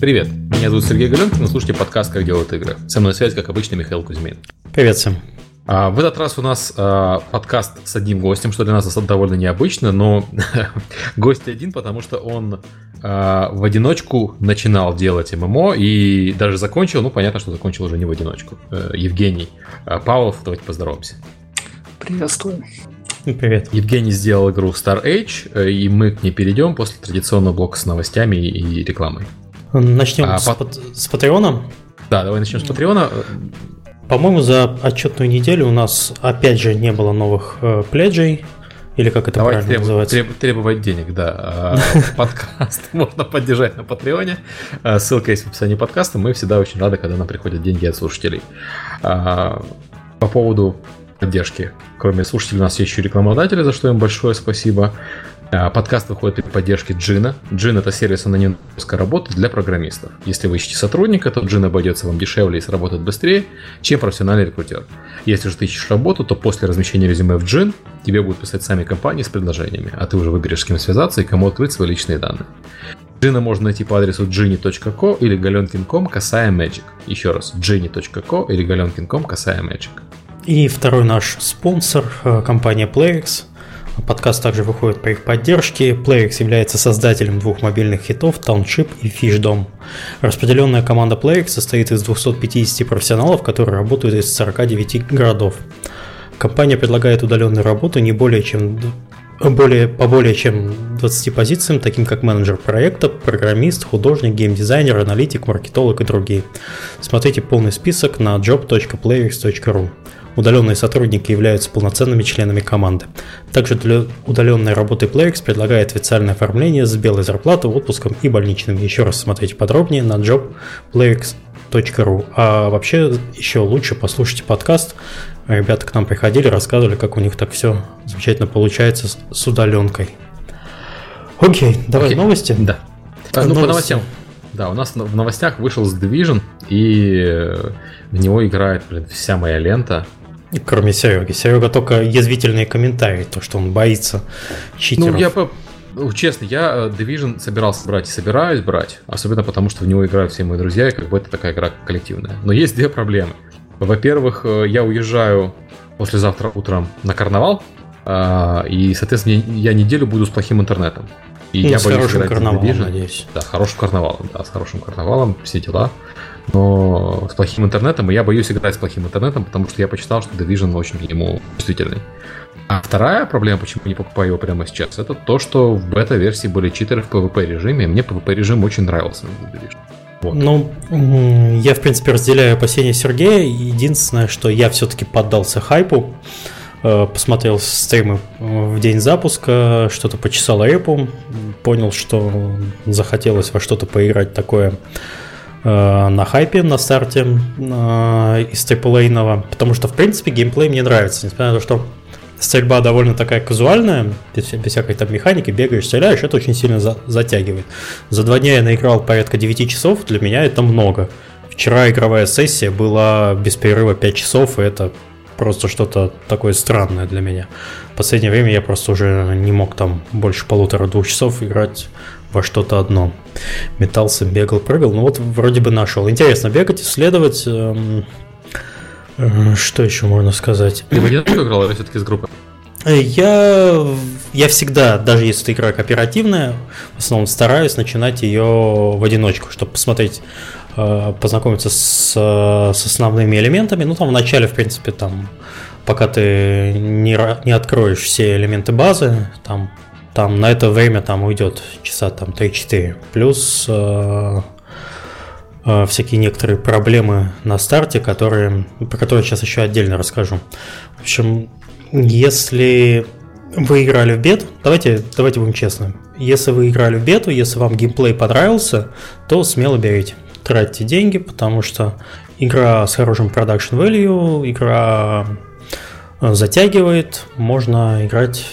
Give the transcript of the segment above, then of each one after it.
Привет, меня зовут Сергей Галенкин, вы слушаете подкаст «Как делают игры». Со мной связь, как обычно, Михаил Кузьмин. Привет всем. А, в этот раз у нас а, подкаст с одним гостем, что для нас довольно необычно, но гость один, потому что он а, в одиночку начинал делать ММО и даже закончил, ну понятно, что закончил уже не в одиночку. Э, Евгений Павлов, давайте поздороваемся. Приветствую. Привет. Евгений сделал игру Star Age, э, и мы к ней перейдем после традиционного блока с новостями и рекламой. Начнем а, с, по... с Патреона. Да, давай начнем с Патреона. По-моему, за отчетную неделю у нас опять же не было новых э, пледжей. Или как это Давайте правильно треб, называется? Треб, требовать денег, да. А, подкаст можно поддержать на Патреоне. А, ссылка есть в описании подкаста. Мы всегда очень рады, когда нам приходят деньги от слушателей. А, по поводу поддержки. Кроме слушателей, у нас есть еще рекламодатели, за что им большое спасибо. А, подкаст выходит при поддержке Джина. Джин это сервис анонимной работы для программистов. Если вы ищете сотрудника, то Джин обойдется вам дешевле и сработает быстрее, чем профессиональный рекрутер. Если же ты ищешь работу, то после размещения резюме в Джин тебе будут писать сами компании с предложениями, а ты уже выберешь, с кем связаться и кому открыть свои личные данные. Джина можно найти по адресу gini.co или galenkin.com касая magic. Еще раз, gini.co или galenkin.com касая magic. И второй наш спонсор, э, компания PlayX. Подкаст также выходит по их поддержке. PlayX является создателем двух мобильных хитов Township и Fishdom. Распределенная команда PlayX состоит из 250 профессионалов, которые работают из 49 городов. Компания предлагает удаленную работу не более чем более, по более чем 20 позициям, таким как менеджер проекта, программист, художник, геймдизайнер, аналитик, маркетолог и другие. Смотрите полный список на job.playx.ru. Удаленные сотрудники являются полноценными членами команды. Также для удаленной работы PlayX предлагает официальное оформление с белой зарплатой, отпуском и больничным. Еще раз смотрите подробнее на jobplayx.ru. А вообще еще лучше послушайте подкаст. Ребята к нам приходили, рассказывали, как у них так все замечательно получается с, с удаленкой. Окей, давай Окей. новости. Да. А, ну, новости. по новостям. Да, у нас в новостях вышел The Division, и э, в него играет, блин, вся моя лента. Кроме Сереги. Серега только язвительные комментарии, то, что он боится читеров. Ну, я по... Ну, честно, я э, Division собирался брать и собираюсь брать, особенно потому, что в него играют все мои друзья, и как бы это такая игра коллективная. Но есть две проблемы. Во-первых, э, я уезжаю послезавтра утром на карнавал, а, и, соответственно, я неделю буду с плохим интернетом. И ну, я с боюсь хорошим карнавалом, надеюсь. Да, с хорошим карнавалом, да, с хорошим карнавалом, все дела но с плохим интернетом, и я боюсь играть с плохим интернетом, потому что я почитал, что Division очень ему чувствительный. А вторая проблема, почему не покупаю его прямо сейчас, это то, что в бета-версии были читеры в PvP режиме, и мне PvP режим очень нравился в Division. Вот. Ну, я, в принципе, разделяю опасения Сергея. Единственное, что я все-таки поддался хайпу, э, посмотрел стримы в день запуска, что-то почесал репу, понял, что захотелось во что-то поиграть такое Э, на хайпе на старте э, из триплейного, потому что, в принципе, геймплей мне нравится, несмотря на то, что стрельба довольно такая казуальная, без, без всякой там механики, бегаешь, стреляешь, это очень сильно за, затягивает. За два дня я наиграл порядка 9 часов, для меня это много. Вчера игровая сессия была без перерыва 5 часов, и это просто что-то такое странное для меня. В последнее время я просто уже не мог там больше полутора-двух часов играть во что-то одно. Метался, бегал, прыгал. Ну вот вроде бы нашел. Интересно бегать, исследовать. Эм, э, что еще можно сказать? Ты в одиночку играл или все-таки с группой? Я, я всегда, даже если это игра кооперативная, в основном стараюсь начинать ее в одиночку, чтобы посмотреть, э, познакомиться с, с основными элементами. Ну, там в начале, в принципе, там, пока ты не, не откроешь все элементы базы, там там на это время там уйдет часа там 3-4. Плюс э, э, всякие некоторые проблемы на старте, которые, про которые сейчас еще отдельно расскажу. В общем, если вы играли в бет, давайте, давайте будем честны. Если вы играли в бету, если вам геймплей понравился, то смело берите. Тратьте деньги, потому что игра с хорошим продакшн value, игра э, затягивает, можно играть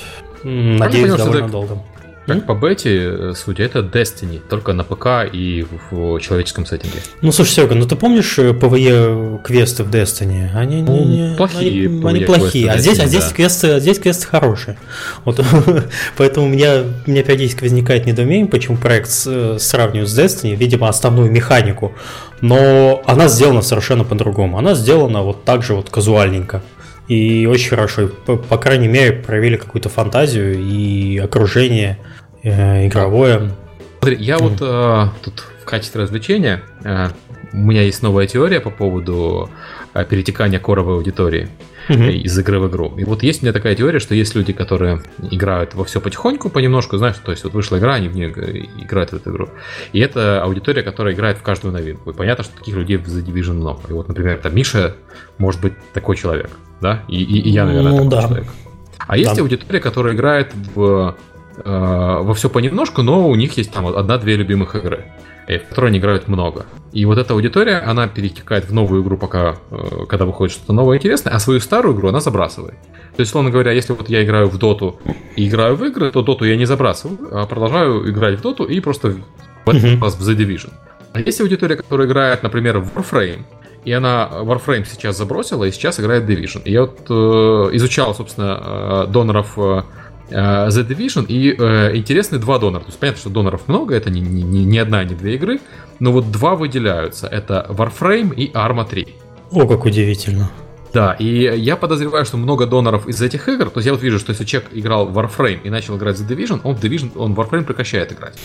Надеюсь, довольно долго. Как по бете, э, судя, это Destiny, только на ПК и в, в человеческом сеттинге. Ну, слушай, Серега, ну ты помнишь PvE квесты в Destiny? Они, Ну, не, плохие они, PvE они плохие, а здесь, а Destiny, здесь да. квесты, а здесь квесты хорошие. Вот, поэтому у меня, у меня периодически возникает недоумение, почему проект э, сравнивают с Destiny, видимо, основную механику, но она сделана совершенно по-другому. Она сделана вот так же вот казуальненько. И очень хорошо. По, по крайней мере, проявили какую-то фантазию и окружение э, игровое. Смотри, я вот э, тут в качестве развлечения, э, у меня есть новая теория по поводу э, перетекания коровой аудитории Мгм. из игры в игру. И вот есть у меня такая теория, что есть люди, которые играют во все потихоньку, понемножку, знаешь, то есть вот вышла игра, они в нее играют в эту игру. И это аудитория, которая играет в каждую новинку. И понятно, что таких людей в The Division много. И вот, например, там Миша может быть такой человек, да? И, и- и я, наверное, Ну, такой да. человек. А есть Да. аудитория, которая играет в, э, во все понемножку, но у них есть там одна-две любимых игры, в которые они играют много. И вот эта аудитория, она перетекает в новую игру, пока, э, когда выходит что-то новое интересное, а свою старую игру она забрасывает. То есть, условно говоря, если вот я играю в доту и играю в игры, то доту я не забрасываю, а продолжаю играть в доту и просто в этот раз в The Division. А есть аудитория, которая играет, например, в Warframe, и она Warframe сейчас забросила и сейчас играет Division. И я вот э, изучал, собственно, э, доноров э, э, The Division, и э, интересны два донора. То есть понятно, что доноров много, это не, не, не- одна, не две игры, но вот два выделяются. Это Warframe и Arma 3. О, как удивительно. Да, и я подозреваю, что много доноров из этих игр. То есть я вот вижу, что если человек играл в Warframe и начал играть The Division, он в Division, он в Warframe прекращает играть.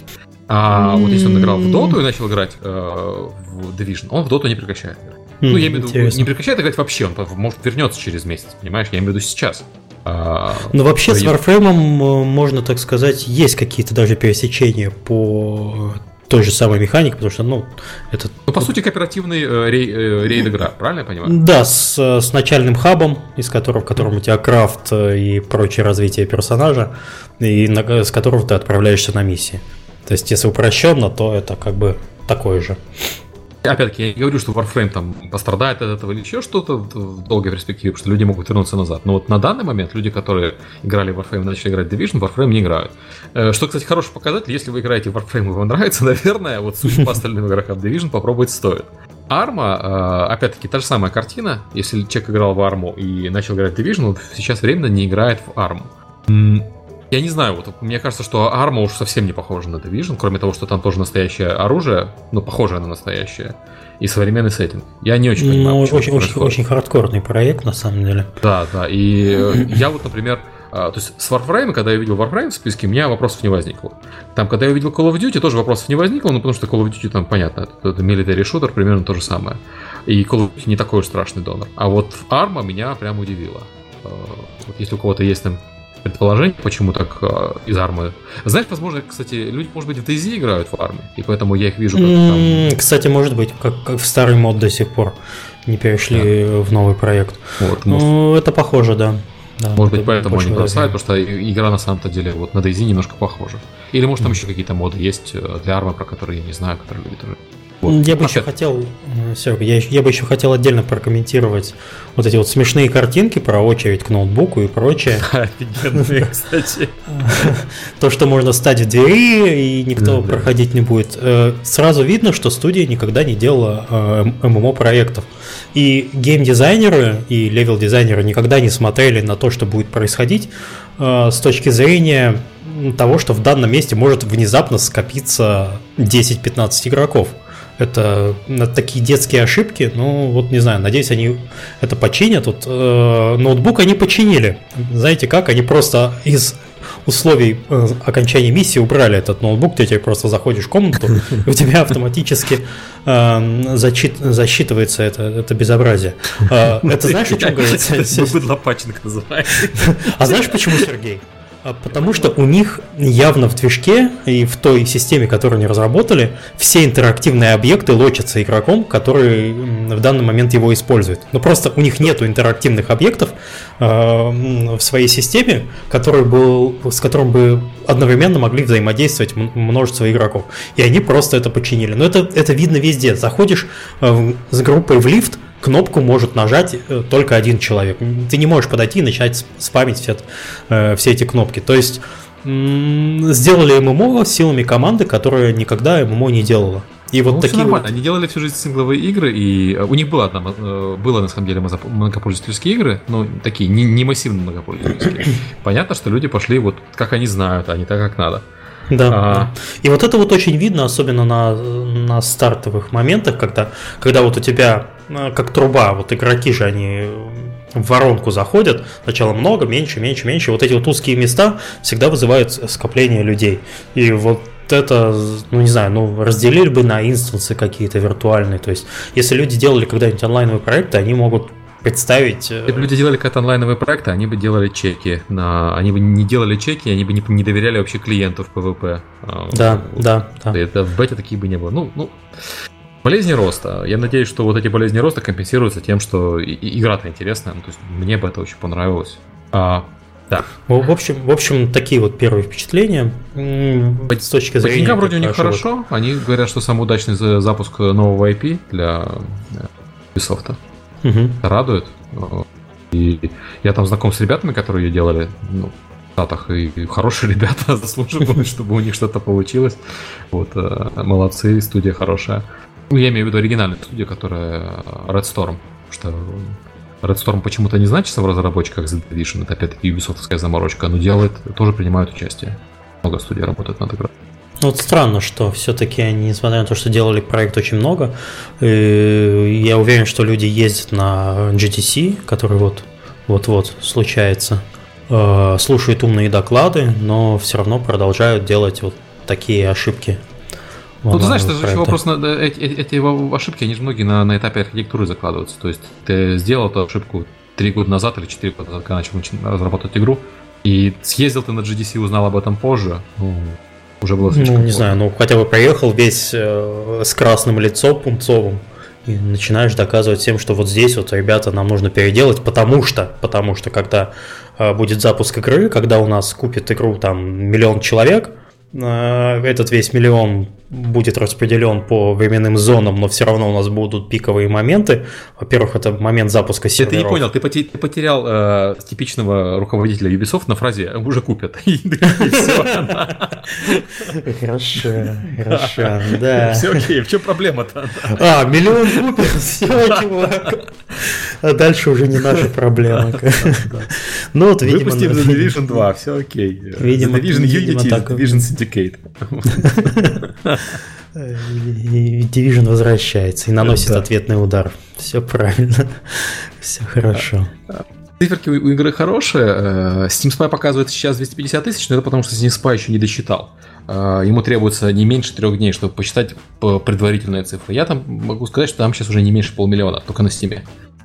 А вот если он играл в Dota и начал играть э, в Division, он в Dota не прекращает играть. Ну, я имею в виду, не прекращает играть вообще, он может вернется через месяц, понимаешь? Я имею в виду сейчас. А, Ну, вообще, с Warframe, э, можно так сказать, есть какие-то даже пересечения по той же самой механике, потому что, ну, это... Ну, по сути, кооперативный э, рей- э, рейд-игра, правильно я понимаю? Да, с, э, с начальным хабом, из которого, в котором у тебя крафт э, и прочее развитие персонажа, и на- с которого ты отправляешься на миссии. То есть, если упрощенно, то это как бы такое же. Опять-таки, я не говорю, что Warframe там пострадает от этого или еще что-то в долгой перспективе, потому что люди могут вернуться назад. Но вот на данный момент люди, которые играли в Warframe и начали играть в Division, Warframe не играют. Э, Что, кстати, хороший показатель, если вы играете в Warframe и вам нравится, наверное, вот судя по остальным игрокам Division, попробовать стоит. Арма, э, опять-таки, та же самая картина. Если человек играл в Арму и начал играть в Division, он сейчас временно не играет в Арму. Я не знаю, вот мне кажется, что арма уж совсем не похожа на Division, кроме того, что там тоже настоящее оружие, ну, похожее на настоящее, и современный сеттинг. Я не очень понимаю, Ну, очень, это очень, очень хардкорный проект, на самом деле. Да, да, и э, я вот, например, а, то есть с Warframe, когда я видел Warframe в списке, у меня вопросов не возникло. Там, когда я увидел Call of Duty, тоже вопросов не возникло, ну, потому что Call of Duty там, понятно, это, это military shooter, примерно то же самое. И Call of Duty не такой уж страшный донор. А вот Arma меня прям удивила. Э, Вот если у кого-то есть там предположение, почему так э, из армы. Знаешь, возможно, кстати, люди, может быть, в DayZ играют в армии, и поэтому я их вижу как там. Кстати, может быть, как, как в старый мод до сих пор не перешли в новый проект. Вот, может, Ну, это похоже, да. Да, может быть, это поэтому они бросают, потому что игра на самом-то деле вот на DayZ немножко похожа. Или может там еще какие-то моды есть э, для армы, про которые я не знаю, которые люди тоже. Вот. Я бы еще Опять- хотел, Серега, я, я бы еще хотел отдельно прокомментировать вот эти вот смешные картинки про очередь к ноутбуку и прочее. Офигенные, кстати. То, что можно стать в двери и никто проходить не будет. Э, Сразу видно, что студия никогда не делала э, ММО проектов. И геймдизайнеры и левел-дизайнеры никогда не смотрели на то, что будет происходить э, с точки зрения того, что в данном месте может внезапно скопиться 10-15 игроков. Это такие детские ошибки, ну вот не знаю, надеюсь, они это починят. Вот э, ноутбук они починили. Знаете как? Они просто из условий э, окончания миссии убрали этот ноутбук, ты тебе просто заходишь в комнату, и у тебя автоматически э, зачит- засчитывается это, это безобразие. Э, Это знаешь, о чем говорится? Быдлопаченко называется. А знаешь почему, Сергей? А Потому что у них явно в движке и в той системе, которую они разработали, все интерактивные объекты лочатся игроком, который в данный момент его использует. Но просто у них нету интерактивных объектов э, в своей системе, который был, с которым бы одновременно могли взаимодействовать множество игроков. И они просто это починили. Но это, это видно везде. Заходишь э, с группой в лифт, кнопку может нажать э, только один человек. Ты не можешь подойти и начать сп- спамить все, э, все эти кнопки. То есть сделали ММО силами команды, которая никогда ММО не делала. И вот ну, такие нормально. Вот... Они делали всю жизнь сингловые игры, и э, у них было, одна, было на самом деле многопользовательские игры, но такие не, не массивно многопользовательские. Понятно, что люди пошли вот как они знают, а не так, как надо. Да, а... да. И вот это вот очень видно, особенно на, на стартовых моментах, когда, когда вот у тебя как труба, вот игроки же они в воронку заходят, сначала много, меньше, меньше, меньше. Вот эти вот узкие места всегда вызывают скопление людей. И вот это, ну не знаю, ну разделили бы на инстансы какие-то виртуальные. То есть, если люди делали когда-нибудь онлайновые проекты, они могут представить... Если бы люди делали какие-то онлайновые проекты, они бы делали чеки. На... Они бы не делали чеки, они бы не, не доверяли вообще клиенту в PvP. Да, да, да. Это в бете такие бы не было. Ну, ну, Болезни роста. Я надеюсь, что вот эти болезни роста компенсируются тем, что игра-то интересная. Ну, то есть мне бы это очень понравилось. А, да. В общем, в общем, такие вот первые впечатления. С точки зрения. По деньгам вроде у них хорошо. Вот... Они говорят, что самый удачный запуск нового IP для э, Ubisoft. Угу. Радует. И я там знаком с ребятами, которые ее делали. Ну, Штатах и хорошие ребята заслуживают, чтобы у них что-то получилось. Вот, э, молодцы, студия хорошая. Ну, я имею в виду оригинальную студию, которая э, Red Storm. Что Red Storm почему-то не значится в разработчиках The Division, это опять-таки Ubisoftская заморочка, но делает, тоже принимают участие. Много студий работает над игрой. Ну, вот странно, что все-таки они, несмотря на то, что делали проект очень много, э, я уверен, что люди ездят на GTC, который вот вот-вот случается, э, слушают умные доклады, но все равно продолжают делать вот такие ошибки ну, ты знаешь, это же вопрос, на, эти, эти ошибки, они же многие на, на этапе архитектуры закладываются. То есть ты сделал эту ошибку три года назад или четыре года назад, когда начал разрабатывать игру, и съездил ты на GDC, узнал об этом позже, ну, уже было слишком Ну, не знаю, ну хотя бы проехал весь э, с красным лицом пунцовым, и начинаешь доказывать всем, что вот здесь вот, ребята, нам нужно переделать, потому что, потому что когда э, будет запуск игры, когда у нас купит игру там миллион человек, э, этот весь миллион будет распределен по временным зонам, но все равно у нас будут пиковые моменты. Во-первых, это момент запуска серверов. Ты не понял, ты потерял э, типичного руководителя Ubisoft на фразе «уже купят». Хорошо, хорошо, да. Все окей, в чем проблема-то? А, миллион купят, все, чувак. А дальше уже не наша проблема. Ну вот, видимо... Выпустим The Division 2, все окей. Видимо, The Division Unity, The Division Syndicate. Division возвращается и наносит ответный удар. Все правильно. Все хорошо. Циферки у игры хорошие. Э, Steam Spy показывает сейчас 250 тысяч, но это потому, что Steam Spy еще не досчитал. Э, ему требуется не меньше трех дней, чтобы посчитать предварительные цифры. Я там могу сказать, что там сейчас уже не меньше полмиллиона, только на Steam.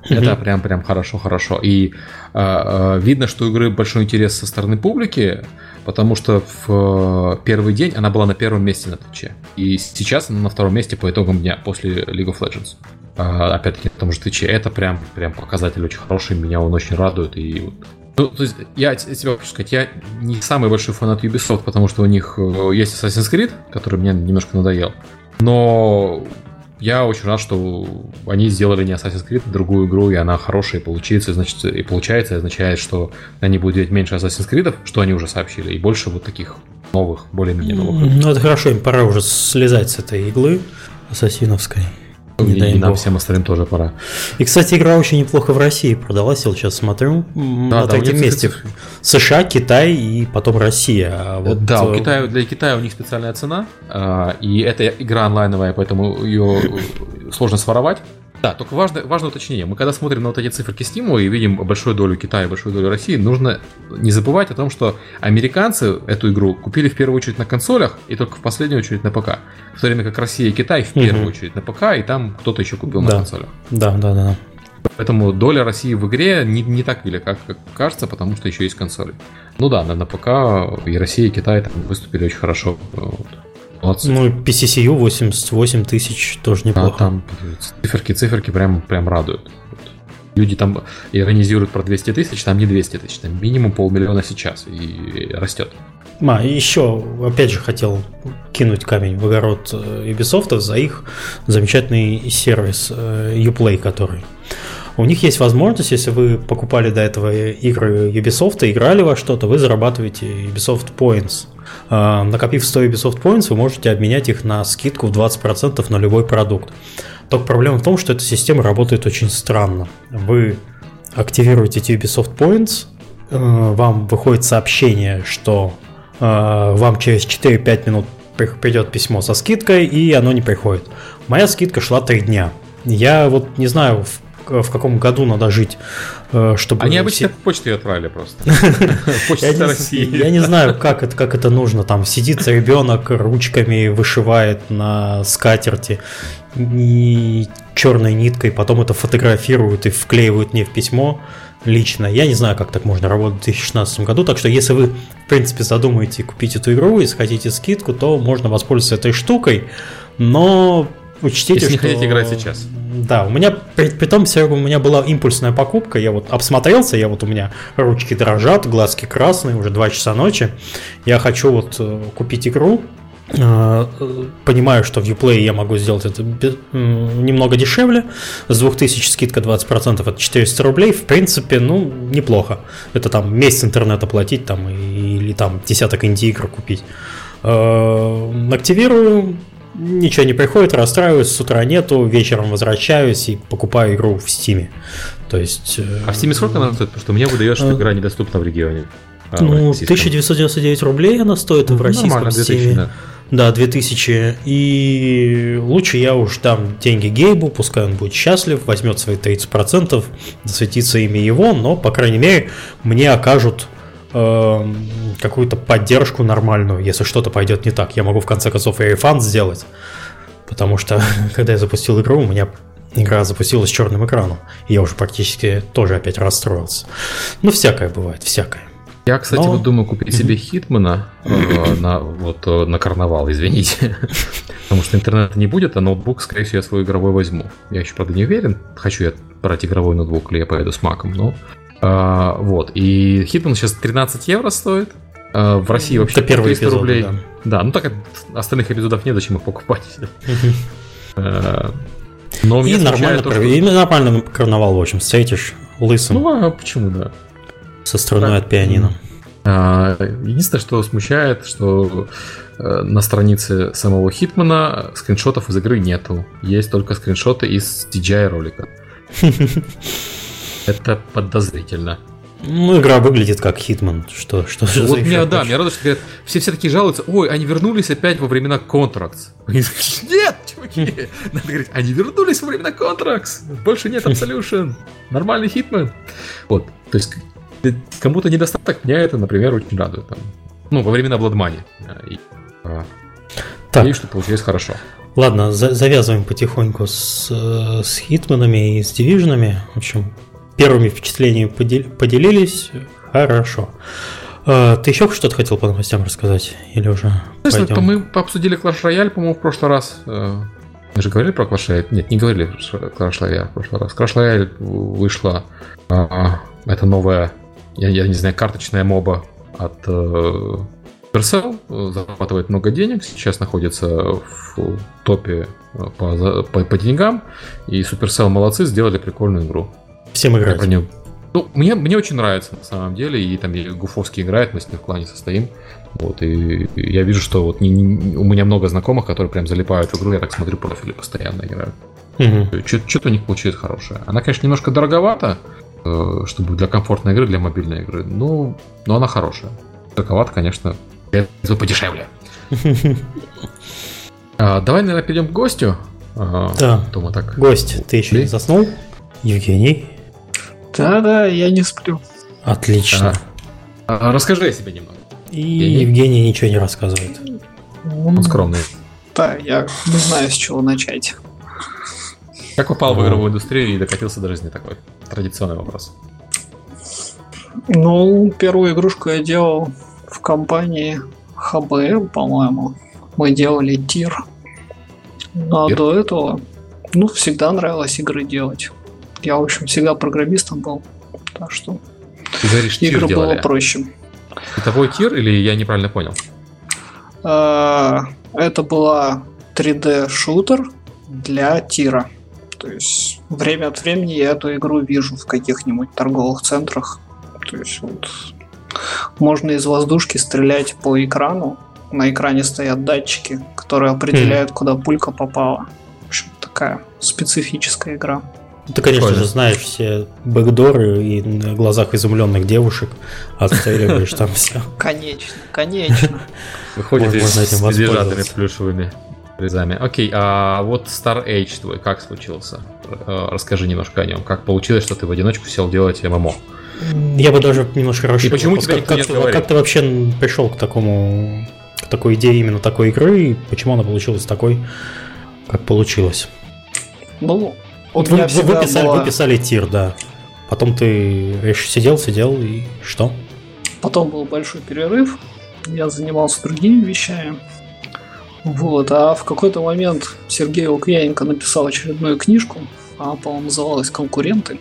Это прям прям хорошо, хорошо. И э, видно, что у игры большой интерес со стороны публики потому что в э, первый день она была на первом месте на Твиче. И сейчас она на втором месте по итогам дня после League of Legends. А, опять-таки на том же Твиче. Это прям, прям показатель очень хороший, меня он очень радует. И ну, то есть, я тебе хочу сказать, я не самый большой фанат Ubisoft, потому что у них э, есть Assassin's Creed, который мне немножко надоел. Но я очень рад, что они сделали не Assassin's Creed, а другую игру, и она хорошая, и получится, значит, и получается, означает, что они будут делать меньше Assassin's Creed, что они уже сообщили, и больше вот таких новых, более-менее новых. Ну, это хорошо, им пора уже слезать с этой иглы ассасиновской. Не и, и нам всем остальным тоже пора. И, кстати, игра очень неплохо в России продалась. Я сейчас смотрю да, на да, третьем месте. США, Китай и потом Россия. А вот... Да, у Китая, для Китая у них специальная цена. А, и это игра онлайновая, поэтому ее сложно своровать. Да, только важно, важное уточнение. Мы когда смотрим на вот эти циферки Steam и видим большую долю Китая, большую долю России, нужно не забывать о том, что американцы эту игру купили в первую очередь на консолях и только в последнюю очередь на ПК. В то время как Россия и Китай в первую угу. очередь на ПК, и там кто-то еще купил да. на консолях. Да, да, да. Поэтому доля России в игре не, не так велика, как кажется, потому что еще есть консоли. Ну да, на, на ПК и Россия, и Китай там выступили очень хорошо. Вот. Молодцы. Ну, PCCU 88 тысяч тоже неплохо. А, там циферки, циферки прям, прям радуют. Люди там иронизируют про 200 тысяч, там не 200 тысяч, там минимум полмиллиона сейчас и растет. А, и еще, опять же, хотел кинуть камень в огород э, Ubisoft за их замечательный сервис э, Uplay, который У них есть возможность, если вы покупали до этого игры Ubisoft, играли во что-то, вы зарабатываете Ubisoft Points. А, накопив 100 Ubisoft Points, вы можете обменять их на скидку в 20% на любой продукт. Только проблема в том, что эта система работает очень странно. Вы активируете эти Ubisoft Points, э, вам выходит сообщение, что э, вам через 4-5 минут придет письмо со скидкой, и оно не приходит. Моя скидка шла 3 дня. Я вот не знаю, в, в каком году надо жить, э, чтобы... Они обычно все... почтой отправили просто. Почта России. Я не знаю, как это, как это нужно. Там сидит ребенок, ручками вышивает на скатерти и черной ниткой, потом это фотографируют и вклеивают мне в письмо лично. Я не знаю, как так можно работать в 2016 году, так что если вы, в принципе, задумаете купить эту игру и хотите скидку, то можно воспользоваться этой штукой, но учтите, Если не что... хотите играть сейчас. Да, у меня, при, при том, Серега, у меня была импульсная покупка, я вот обсмотрелся, я вот у меня ручки дрожат, глазки красные, уже 2 часа ночи, я хочу вот э, купить игру, э, понимаю, что в Uplay я могу сделать это немного дешевле, с 2000 скидка 20% это 400 рублей, в принципе, ну, неплохо, это там месяц интернета платить там или там десяток инди-игр купить. Э, активирую, ничего не приходит, расстраиваюсь, с утра нету, вечером возвращаюсь и покупаю игру в Стиме. То есть... Э, а в Стиме сколько она стоит? Потому что мне выдаешь, что игра недоступна в регионе. А, ну, 1999 рублей она стоит в российском Стиме. Да, 2000. И лучше я уж дам деньги Гейбу, пускай он будет счастлив, возьмет свои 30%, засветится имя его, но, по крайней мере, мне окажут э, какую-то поддержку нормальную, если что-то пойдет не так. Я могу в конце концов и рефанд сделать, потому что когда я запустил игру, у меня игра запустилась черным экраном, и я уже практически тоже опять расстроился. Ну, всякое бывает, всякое. Я, кстати, Но... вот думаю купить себе Хитмана э, на, вот, э, на карнавал, извините. Потому что интернета не будет, а ноутбук, скорее всего, я свой игровой возьму. Я еще, правда, не уверен, хочу я брать игровой ноутбук или я поеду с маком, но а, вот. И Хитман сейчас 13 евро стоит. А, в России вообще Это первый эпизод, рублей. Да. да, ну так остальных эпизодов нет, зачем их покупать. А, но и нормально, то, что... и нормально карнавал, в общем, встретишь лысым. Ну, а почему, да. Со струной от пианино. Единственное, что смущает, что э, на странице самого Хитмана скриншотов из игры нету. Есть только скриншоты из CGI ролика. Это подозрительно. Ну, игра выглядит как Хитман. Что, что, что вот меня, да, меня радует, что говорят, все все таки жалуются, ой, они вернулись опять во времена Контракс. Нет, чуваки, надо говорить, они вернулись во времена Контракс. Больше нет Absolution. Нормальный Hitman. Вот, то есть кому-то недостаток, меня это, например, очень радует. Там. Ну, во времена Blood Money. И, а, так. Надеюсь, что получилось хорошо. Ладно, за- завязываем потихоньку с, э, с хитманами и с дивижнами. В общем, первыми впечатлениями поделились. Хорошо. А, ты еще что-то хотел по новостям рассказать? Или уже Конечно, пойдем? мы обсудили Clash Royale, по-моему, в прошлый раз. Э, мы же говорили про Clash Royale? Нет, не говорили про Clash Royale в прошлый раз. Clash Royale вышла... А, это новая, я, я не знаю, карточная моба от э, Supercell. Зарабатывает много денег. Сейчас находится в топе по, по, по деньгам. И Supercell молодцы, сделали прикольную игру. Всем играть. Нее... Ну, мне, мне очень нравится на самом деле, и там и Гуфовский играет, мы с ним в клане состоим. Вот, и я вижу, что вот не, не, у меня много знакомых, которые прям залипают в игру, я так смотрю, профили постоянно играют. Угу. Что-то у них получилось хорошее. Она, конечно, немножко дороговата, э, чтобы для комфортной игры, для мобильной игры, но, но она хорошая. Дороговато, конечно, подешевле. а, давай, наверное, перейдем к гостю. А, да. Дома так. Гость, ты еще не заснул? Евгений? Да-да, я не сплю. Отлично. А, расскажи о себе немного. И Евгений, Евгений ничего не рассказывает. Он скромный. Да, я не знаю, с чего начать. Как попал в игровую индустрию и докатился до жизни такой? Традиционный вопрос. Ну, первую игрушку я делал в компании ХБ, по-моему. Мы делали тир. Ну, а до этого, ну, всегда нравилось игры делать. Я, в общем, всегда программистом был. Так что Ты говоришь, игры было проще. Это твой тир или я неправильно понял? А, это была 3D-шутер для тира. То есть время от времени я эту игру вижу в каких-нибудь торговых центрах. То есть вот можно из воздушки стрелять по экрану. На экране стоят датчики, которые определяют, mm. куда пулька попала. В общем, такая специфическая игра. Ты, конечно Прикольно. же, знаешь все бэкдоры и на глазах изумленных девушек отстреливаешь там все. Конечно, конечно. Выходит из с медвежатами плюшевыми призами. Окей, а вот Star Age твой как случился? Э, расскажи немножко о нем. Как получилось, что ты в одиночку сел делать ММО? Я бы даже немножко расширил. И почему тебе как, как, ты, как ты вообще пришел к такому, к такой идее именно такой игры, и почему она получилась такой, как получилось? Ну, вот вы, вы, писали, была... вы писали тир, да. Потом ты сидел, сидел и что? Потом был большой перерыв. Я занимался другими вещами. Вот, а в какой-то момент Сергей Лукьяненко написал очередную книжку, а, по-моему, называлась «Конкуренты»,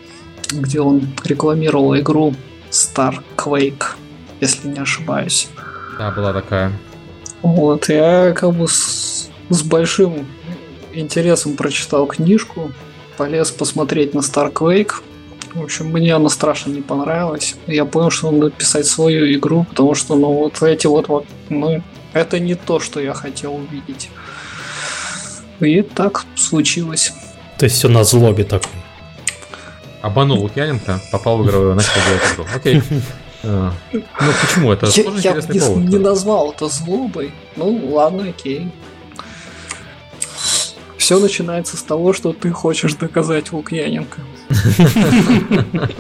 где он рекламировал игру Star Quake, если не ошибаюсь. Да, была такая. Вот, я как бы с, с большим интересом прочитал книжку, полез посмотреть на Star Quake. В общем, мне она страшно не понравилась. Я понял, что надо писать свою игру, потому что, ну, вот эти вот, вот, ну, это не то, что я хотел увидеть. И так случилось. То есть все на злобе такой. Обманул Лукьяненко, попал в игровую, начал делать игру. Окей. А, ну почему? Это я, тоже я интересный не, повод. не назвал это злобой. Ну ладно, окей. Все начинается с того, что ты хочешь доказать Лукьяненко.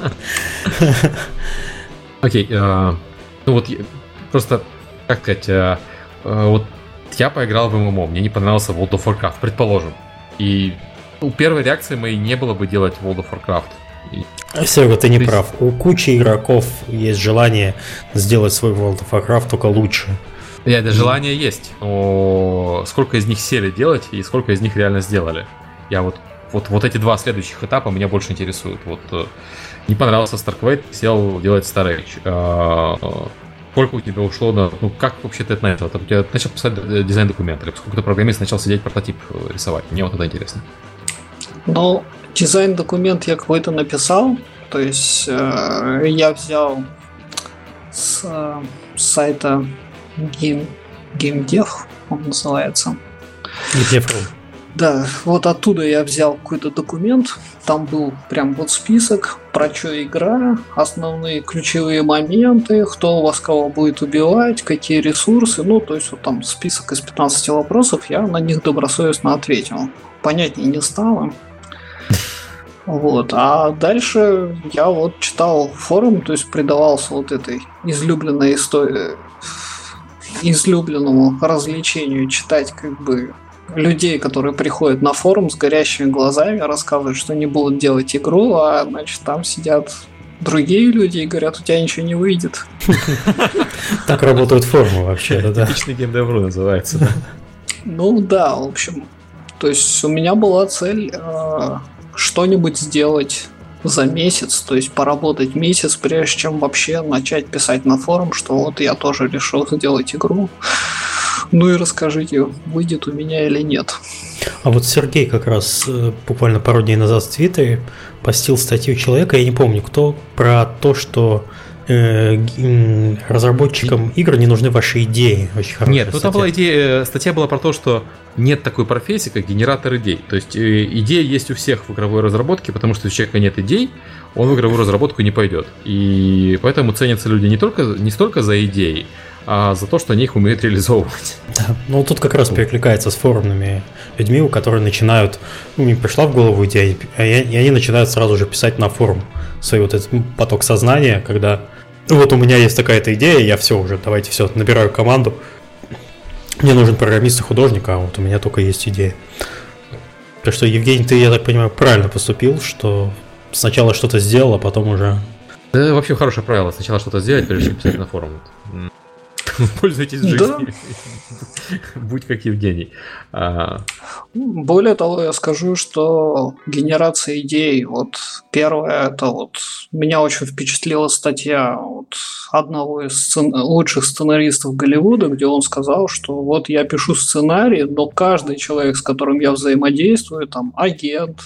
Окей, а, ну вот просто, как сказать, а, вот я поиграл в ММО, мне не понравился World of Warcraft, предположим. И у первой реакции моей не было бы делать World of Warcraft. Серега, ты не прав. У кучи игроков есть желание сделать свой World of Warcraft только лучше. Нет, это желание есть. Но сколько из них сели делать и сколько из них реально сделали? Я вот вот, вот эти два следующих этапа меня больше интересуют. Вот э, не понравился StarQuake, сел делать Star Age. Сколько у тебя ушло на... Ну, как вообще ты это на это? Ты у тебя начал писать дизайн документ, или сколько ты программист начал сидеть прототип э, рисовать? Мне вот это интересно. Ну, дизайн документ я какой-то написал. То есть э, я взял с, э, сайта Game, GameDev, он называется. GameDev.ru. Да, вот оттуда я взял какой-то документ, там был прям вот список, про что игра, основные ключевые моменты, кто у вас кого будет убивать, какие ресурсы, ну, то есть вот там список из 15 вопросов, я на них добросовестно ответил. Понятнее не стало. Вот. А дальше я вот читал форум, то есть предавался вот этой излюбленной истории, излюбленному развлечению читать как бы людей, которые приходят на форум с горящими глазами, рассказывают, что они будут делать игру, а значит там сидят другие люди и говорят, у тебя ничего не выйдет. Так работают форумы вообще, да. Типичный геймдевру называется, да? Ну да, в общем. То есть у меня была цель э, что-нибудь сделать за месяц, то есть поработать месяц, прежде чем вообще начать писать на форум, что вот я тоже решил сделать игру. Ну и расскажите, выйдет у меня или нет. А вот Сергей как раз э, буквально пару дней назад в Твиттере постил статью человека, я не помню кто, про то, что э, разработчикам игр не нужны ваши идеи. Очень Нет, ну там была идея, э, статья была про то, что нет такой профессии, как генератор идей. То есть идея есть у всех в игровой разработке, потому что у человека нет идей, он в игровую разработку не пойдет. И поэтому ценятся люди не только не столько за идеи, а за то, что они их умеют реализовывать. Да, ну тут как раз перекликается с форумными людьми, у которых начинают, ну не пришла в голову идея, и они начинают сразу же писать на форум свой вот этот поток сознания, когда ну, вот у меня есть такая-то идея, я все уже, давайте все, набираю команду, мне нужен программист и художник, а вот у меня только есть идея. Так что, Евгений, ты, я так понимаю, правильно поступил, что сначала что-то сделал, а потом уже... Да, вообще хорошее правило, сначала что-то сделать, прежде чем писать на форум. Пользуйтесь жизнью. Будь как Евгений. А... Более того, я скажу, что генерация идей, вот первое, это вот меня очень впечатлила статья вот одного из сцен... лучших сценаристов Голливуда, где он сказал, что вот я пишу сценарий, но каждый человек, с которым я взаимодействую, там агент,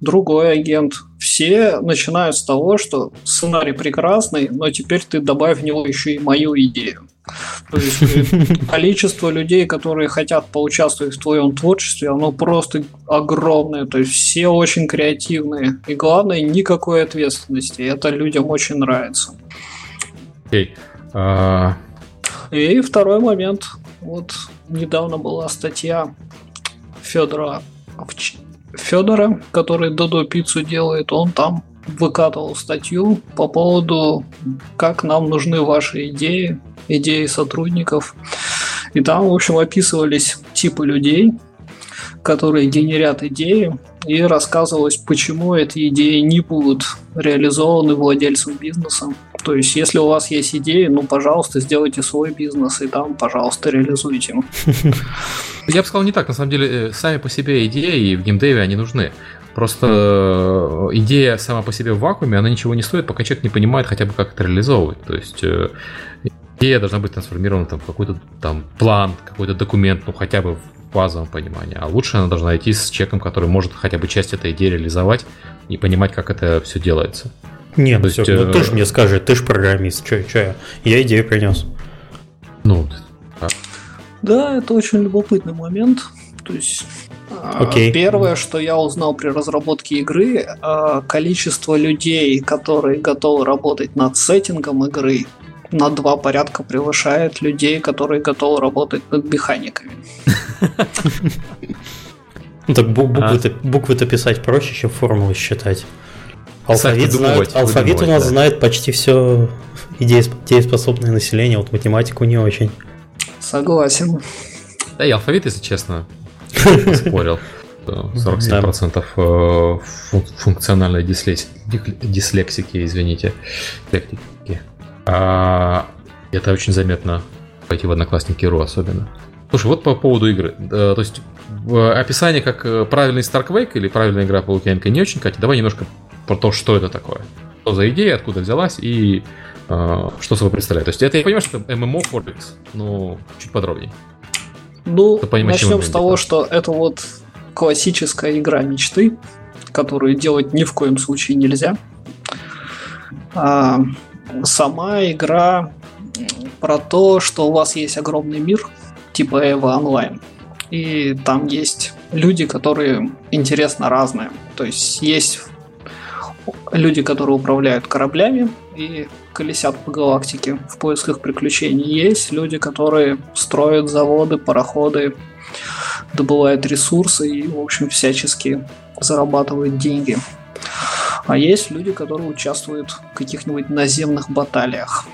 другой агент. Все начинают с того, что сценарий прекрасный, но теперь ты добавь в него еще и мою идею. То есть э, количество людей, которые хотят поучаствовать в твоем творчестве, оно просто огромное. То есть все очень креативные. И главное, никакой ответственности. Это людям очень нравится. Окей. А, И второй момент. Вот недавно была статья Федора Федора, который Додо пиццу делает, он там выкатывал статью по поводу, как нам нужны ваши идеи, идеи сотрудников. И там, в общем, описывались типы людей, которые генерят идеи, и рассказывалось, почему эти идеи не будут реализованы владельцем бизнеса. То есть, если у вас есть идеи, ну, пожалуйста, сделайте свой бизнес, и там, пожалуйста, реализуйте. Я бы сказал не так. На самом деле, э, сами по себе идеи в геймдеве, они нужны. Просто э, идея сама по себе в вакууме, она ничего не стоит, пока человек не понимает хотя бы, как это реализовывать. То есть э, идея должна быть трансформирована там, в какой-то там план, какой-то документ, ну хотя бы в базовом понимании. А лучше она должна идти с человеком, который может хотя бы часть этой идеи реализовать и понимать, как это все делается. Нет, ну, все, есть, ну, ты же мне скажи, ты же программист, что, что я? Я идею принес. Ну, да, это очень любопытный момент. То есть Okay. А, первое, что я узнал при разработке игры, а, количество людей, которые готовы работать над сеттингом игры, на два порядка превышает людей, которые готовы работать над механиками. Ну так буквы-то, буквы-то писать проще, чем формулы считать. Алфавит, знает, алфавит у нас знает почти все дееспособное население, вот математику не очень. Согласен. Да и алфавит, если честно, спорил. 47% э, функциональной дислексики, извините. А это очень заметно пойти в Одноклассники.ру особенно. Слушай, вот по поводу игры. То есть описание как э, правильный Starquake или правильная игра по Лукьяненко не очень, Катя. Давай немножко про то, что это такое. Что за идея, откуда взялась и э, что собой представляет. То есть это я понимаю, что это MMO Forbix, но чуть подробнее. Ну, начнем с того, что это вот классическая игра мечты, которую делать ни в коем случае нельзя. А, сама игра про то, что у вас есть огромный мир, типа Эва онлайн. И там есть люди, которые интересно разные. То есть есть люди, которые управляют кораблями и колесят по галактике в поисках приключений. Есть люди, которые строят заводы, пароходы, добывают ресурсы и, в общем, всячески зарабатывают деньги. А есть люди, которые участвуют в каких-нибудь наземных баталиях.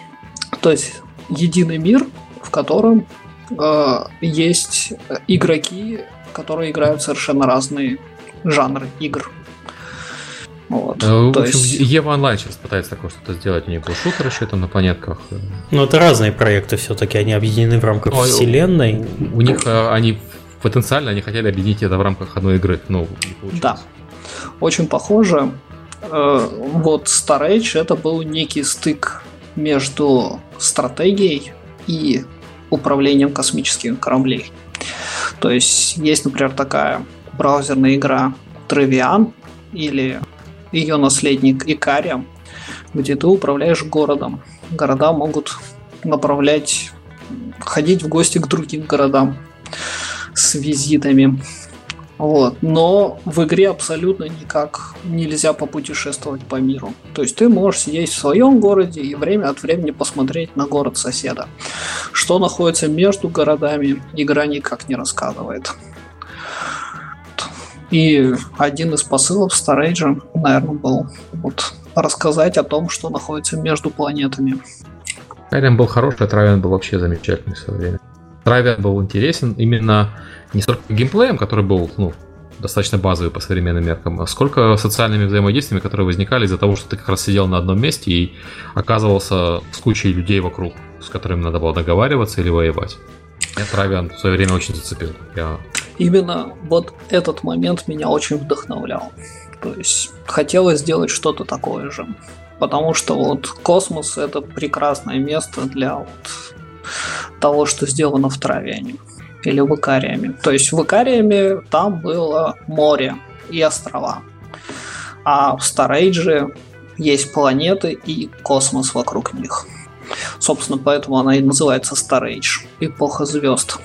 То есть единый мир, в котором э, есть игроки, которые играют совершенно разные жанры игр. Вот. Э, в общем, есть... Ева онлайн сейчас пытается такое что-то сделать. У них был шутер еще там на планетках. Ну, это разные проекты все-таки, они объединены в рамках Но, вселенной. У, у них э, они потенциально они хотели объединить это в рамках одной игры, но не Да, очень похоже. Э, вот Star это был некий стык между стратегией и управлением космических кораблей. То есть есть, например, такая браузерная игра Trevian или ее наследник Икария, где ты управляешь городом. Города могут направлять, ходить в гости к другим городам с визитами. Вот. Но в игре абсолютно никак нельзя попутешествовать по миру. То есть ты можешь сидеть в своем городе и время от времени посмотреть на город соседа. Что находится между городами, игра никак не рассказывает. И один из посылов Старейджа, наверное, был вот рассказать о том, что находится между планетами. Травиан был хороший, а Травиан был вообще замечательный в свое время. Травиан был интересен именно не столько геймплеем, который был ну, достаточно базовый по современным меркам, а сколько социальными взаимодействиями, которые возникали из-за того, что ты как раз сидел на одном месте и оказывался с кучей людей вокруг, с которыми надо было договариваться или воевать. Я Травиан в свое время очень зацепил. Я именно вот этот момент меня очень вдохновлял. То есть хотелось сделать что-то такое же. Потому что вот космос это прекрасное место для вот того, что сделано в Травиане или в Икариаме. То есть в Икариаме там было море и острова. а в Старейдже есть планеты и космос вокруг них. Собственно, поэтому она и называется Старейдж, эпоха звезд.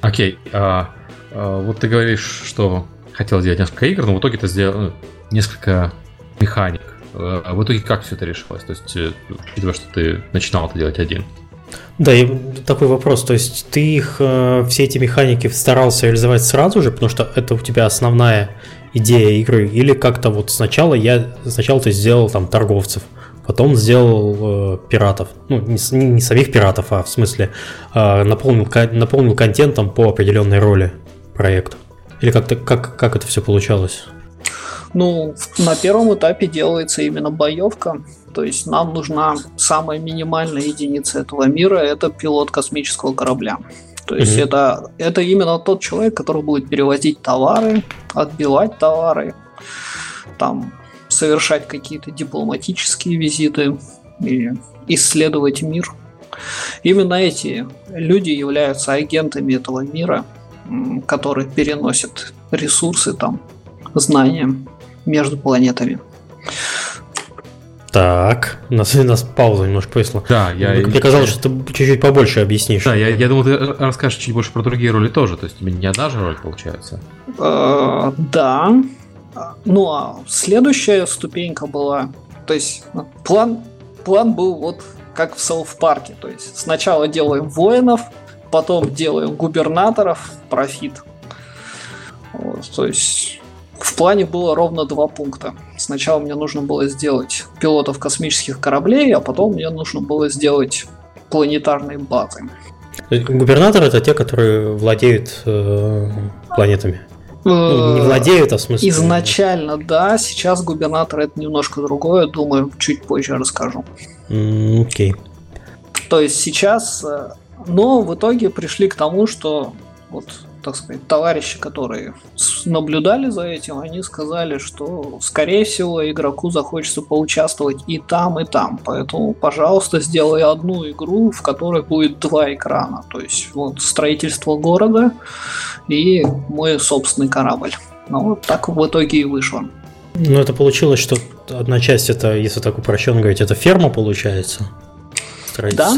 Окей, а, а, вот ты говоришь, что хотел сделать несколько игр, но в итоге ты сделал ну, несколько механик. А в итоге как все это решилось? То есть, э, учитывая, что ты начинал это делать один. Да, и такой вопрос, то есть ты их, э, все эти механики старался реализовать сразу же, потому что это у тебя основная идея игры, или как-то вот сначала я, сначала ты сделал там торговцев, потом сделал э, пиратов, ну не, не самих пиратов, а в смысле э, наполнил, наполнил контентом по определенной роли проекта, или как-то, как, как это все получалось? Ну, на первом этапе делается именно боевка, то есть нам нужна самая минимальная единица этого мира, это пилот космического корабля. То есть mm-hmm. это, это именно тот человек, который будет перевозить товары, отбивать товары, там совершать какие-то дипломатические визиты и исследовать мир. Именно эти люди являются агентами этого мира, которые переносят ресурсы, там, знания между планетами. Так, у нас, у нас пауза немножко повисла. Да, я... Мне казалось, что ты чуть-чуть побольше объяснишь. Да, я, я думал, ты расскажешь чуть больше про другие роли тоже, то есть тебе не одна же роль получается. Э, да. Ну, а следующая ступенька была... То есть ну, план, план был вот как в Сауф-парке. То есть сначала делаем воинов, потом делаем губернаторов, профит. Вот, то есть в плане было ровно два пункта. Сначала мне нужно было сделать пилотов космических кораблей, а потом мне нужно было сделать планетарные базы. Губернаторы это те, которые владеют э, планетами. Ну, не владеют, а в смысле. Изначально, да. Сейчас губернатор это немножко другое. Думаю, чуть позже расскажу. Окей. Okay. То есть сейчас. Э, но в итоге пришли к тому, что вот так сказать, товарищи, которые наблюдали за этим, они сказали, что, скорее всего, игроку захочется поучаствовать и там, и там. Поэтому, пожалуйста, сделай одну игру, в которой будет два экрана. То есть, вот, строительство города и мой собственный корабль. Ну, вот так в итоге и вышло. Ну, это получилось, что одна часть это, если так упрощенно говорить, это ферма получается. Да.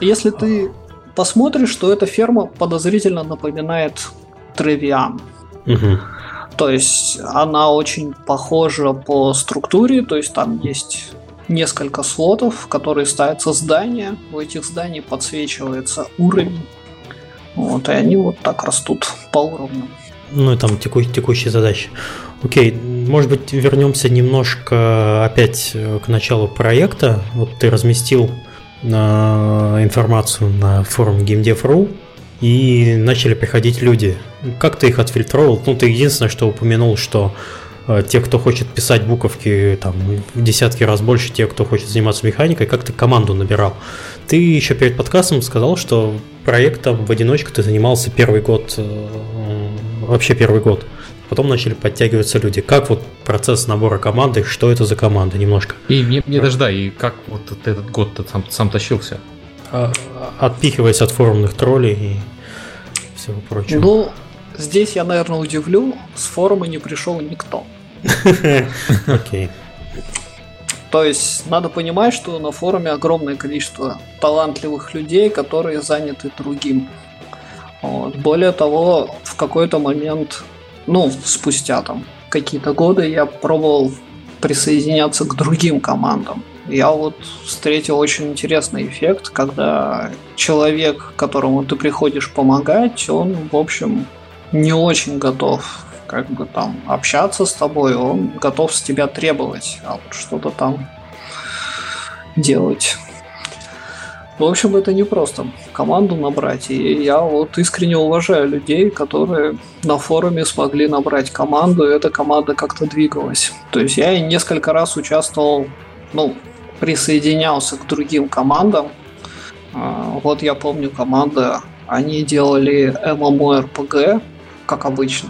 Если ты посмотришь, что эта ферма подозрительно напоминает Тревиан. Угу. То есть она очень похожа по структуре, то есть там есть несколько слотов, в которые ставятся здания. У этих зданий подсвечивается уровень. Вот, и они вот так растут по уровню. Ну и там теку, текущие задачи. Окей, может быть, вернемся немножко опять к началу проекта. Вот ты разместил информацию на форум GameDev.ru и начали приходить люди. Как ты их отфильтровал? Ну, ты единственное, что упомянул, что э, те, кто хочет писать буковки, там, в десятки раз больше тех, кто хочет заниматься механикой, как ты команду набирал? Ты еще перед подкастом сказал, что проектом в одиночку ты занимался первый год, э, вообще первый год потом начали подтягиваться люди. Как вот процесс набора команды, что это за команда немножко? И мне, мне даже да, и как вот этот год ты сам, сам тащился? А, отпихиваясь от форумных троллей и всего прочего. Ну, здесь я, наверное, удивлю, с форума не пришел никто. Окей. То есть надо понимать, что на форуме огромное количество талантливых людей, которые заняты другим. Вот. Более того, в какой-то момент ну, спустя там какие-то годы я пробовал присоединяться к другим командам. Я вот встретил очень интересный эффект, когда человек, которому ты приходишь помогать, он, в общем, не очень готов как бы там общаться с тобой, он готов с тебя требовать, а вот что-то там делать. В общем, это не просто команду набрать. И я вот искренне уважаю людей, которые на форуме смогли набрать команду, и эта команда как-то двигалась. То есть я несколько раз участвовал, ну, присоединялся к другим командам. А, вот я помню команда, они делали MMORPG, как обычно.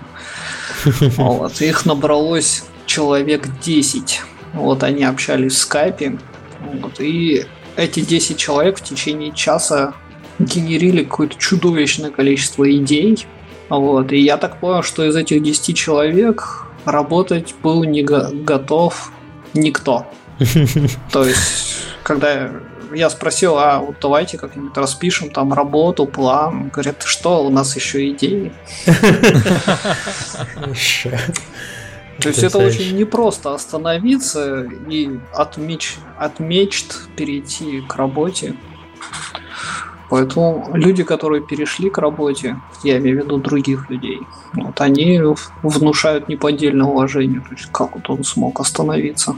Вот, их набралось человек 10. Вот они общались в скайпе. Вот, и эти 10 человек в течение часа генерили какое-то чудовищное количество идей. Вот. И я так понял, что из этих 10 человек работать был не го- готов никто. То есть, когда я спросил, а вот давайте как-нибудь распишем там работу, план. Говорят, что, у нас еще идеи. То есть это очень непросто остановиться и от, меч, от мечт перейти к работе. Поэтому люди, которые перешли к работе, я имею в виду других людей, вот они внушают неподдельное уважение. То есть как вот он смог остановиться.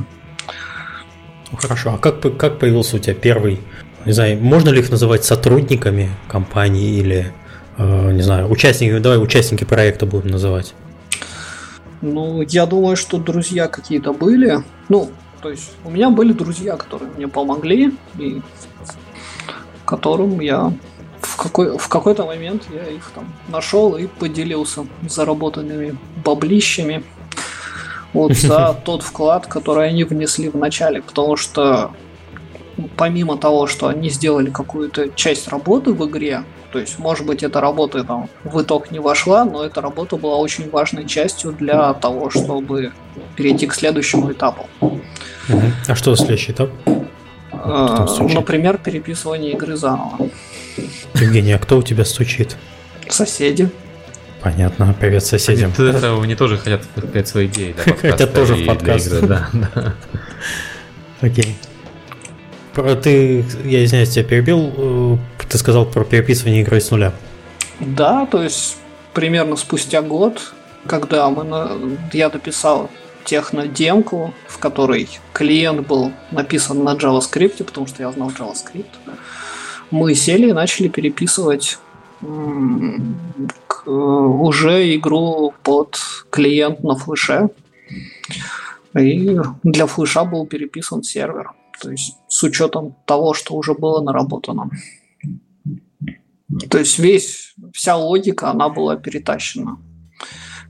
Ну, хорошо, а как, как появился у тебя первый, не знаю, можно ли их называть сотрудниками компании или, э, не знаю, участниками, давай участники проекта будем называть. Ну, я думаю, что друзья какие-то были. Ну, то есть у меня были друзья, которые мне помогли, и которым я в, какой, в какой-то момент я их там нашел и поделился заработанными баблищами вот за тот вклад, который они внесли в начале, потому что помимо того, что они сделали какую-то часть работы в игре, то есть, может быть, эта работа там в итог не вошла, но эта работа была очень важной частью для того, чтобы перейти к следующему этапу. А что следующий этап? А, например, переписывание игры заново. Евгений, а кто у тебя стучит? Соседи. Понятно, привет соседям. Они, это, они тоже хотят сказать свои идеи. Да, хотят тоже в подкаст. Игры, да, да. Окей. Про ты, я извиняюсь, тебя перебил, э, ты сказал про переписывание игры с нуля. Да, то есть примерно спустя год, когда мы на, я дописал технодемку, в которой клиент был написан на JavaScript, потому что я знал JavaScript, мы сели и начали переписывать Э, уже игру под клиент на флеше. И для флеша был переписан сервер. То есть с учетом того, что уже было наработано. То есть весь, вся логика, она была перетащена.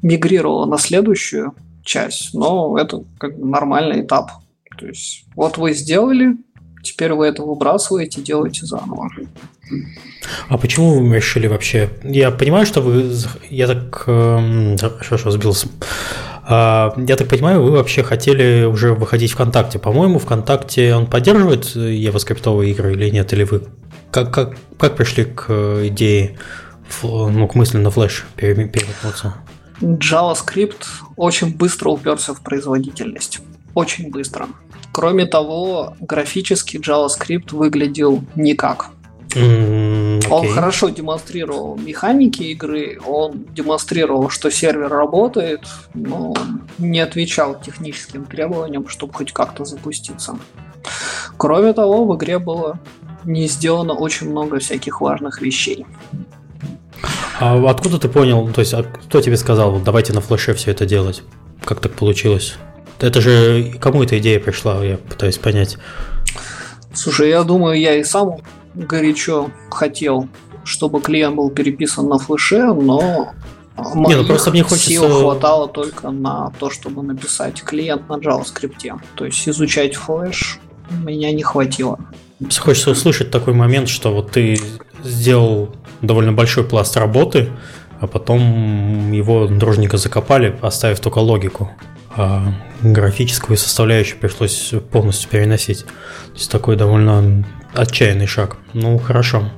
Мигрировала на следующую часть, но это как бы нормальный этап. То есть вот вы сделали, теперь вы это выбрасываете, делаете заново. А почему вы решили вообще? Я понимаю, что вы... Я так... Эм, хорошо, сбился. А, я так понимаю, вы вообще хотели уже выходить ВКонтакте. По-моему, ВКонтакте он поддерживает евоскриптовые игры или нет? Или вы как, как, как пришли к идее, ну, к мысли на флеш переметнуться? JavaScript очень быстро уперся в производительность. Очень быстро. Кроме того, графически JavaScript выглядел никак. Mm, okay. Он хорошо демонстрировал механики игры, он демонстрировал, что сервер работает, но не отвечал техническим требованиям, чтобы хоть как-то запуститься. Кроме того, в игре было не сделано очень много всяких важных вещей. А откуда ты понял, то есть а кто тебе сказал, давайте на флеше все это делать? Как так получилось? Это же кому эта идея пришла, я пытаюсь понять. Слушай, я думаю, я и сам горячо хотел, чтобы клиент был переписан на флеше, но не, ну просто мне хочется... сил хватало только на то, чтобы написать клиент на JavaScript. То есть изучать флеш меня не хватило. Хочется услышать такой момент, что вот ты сделал довольно большой пласт работы, а потом его дружненько закопали, оставив только логику. А графическую составляющую пришлось полностью переносить. То есть такой довольно отчаянный шаг. Ну, хорошо.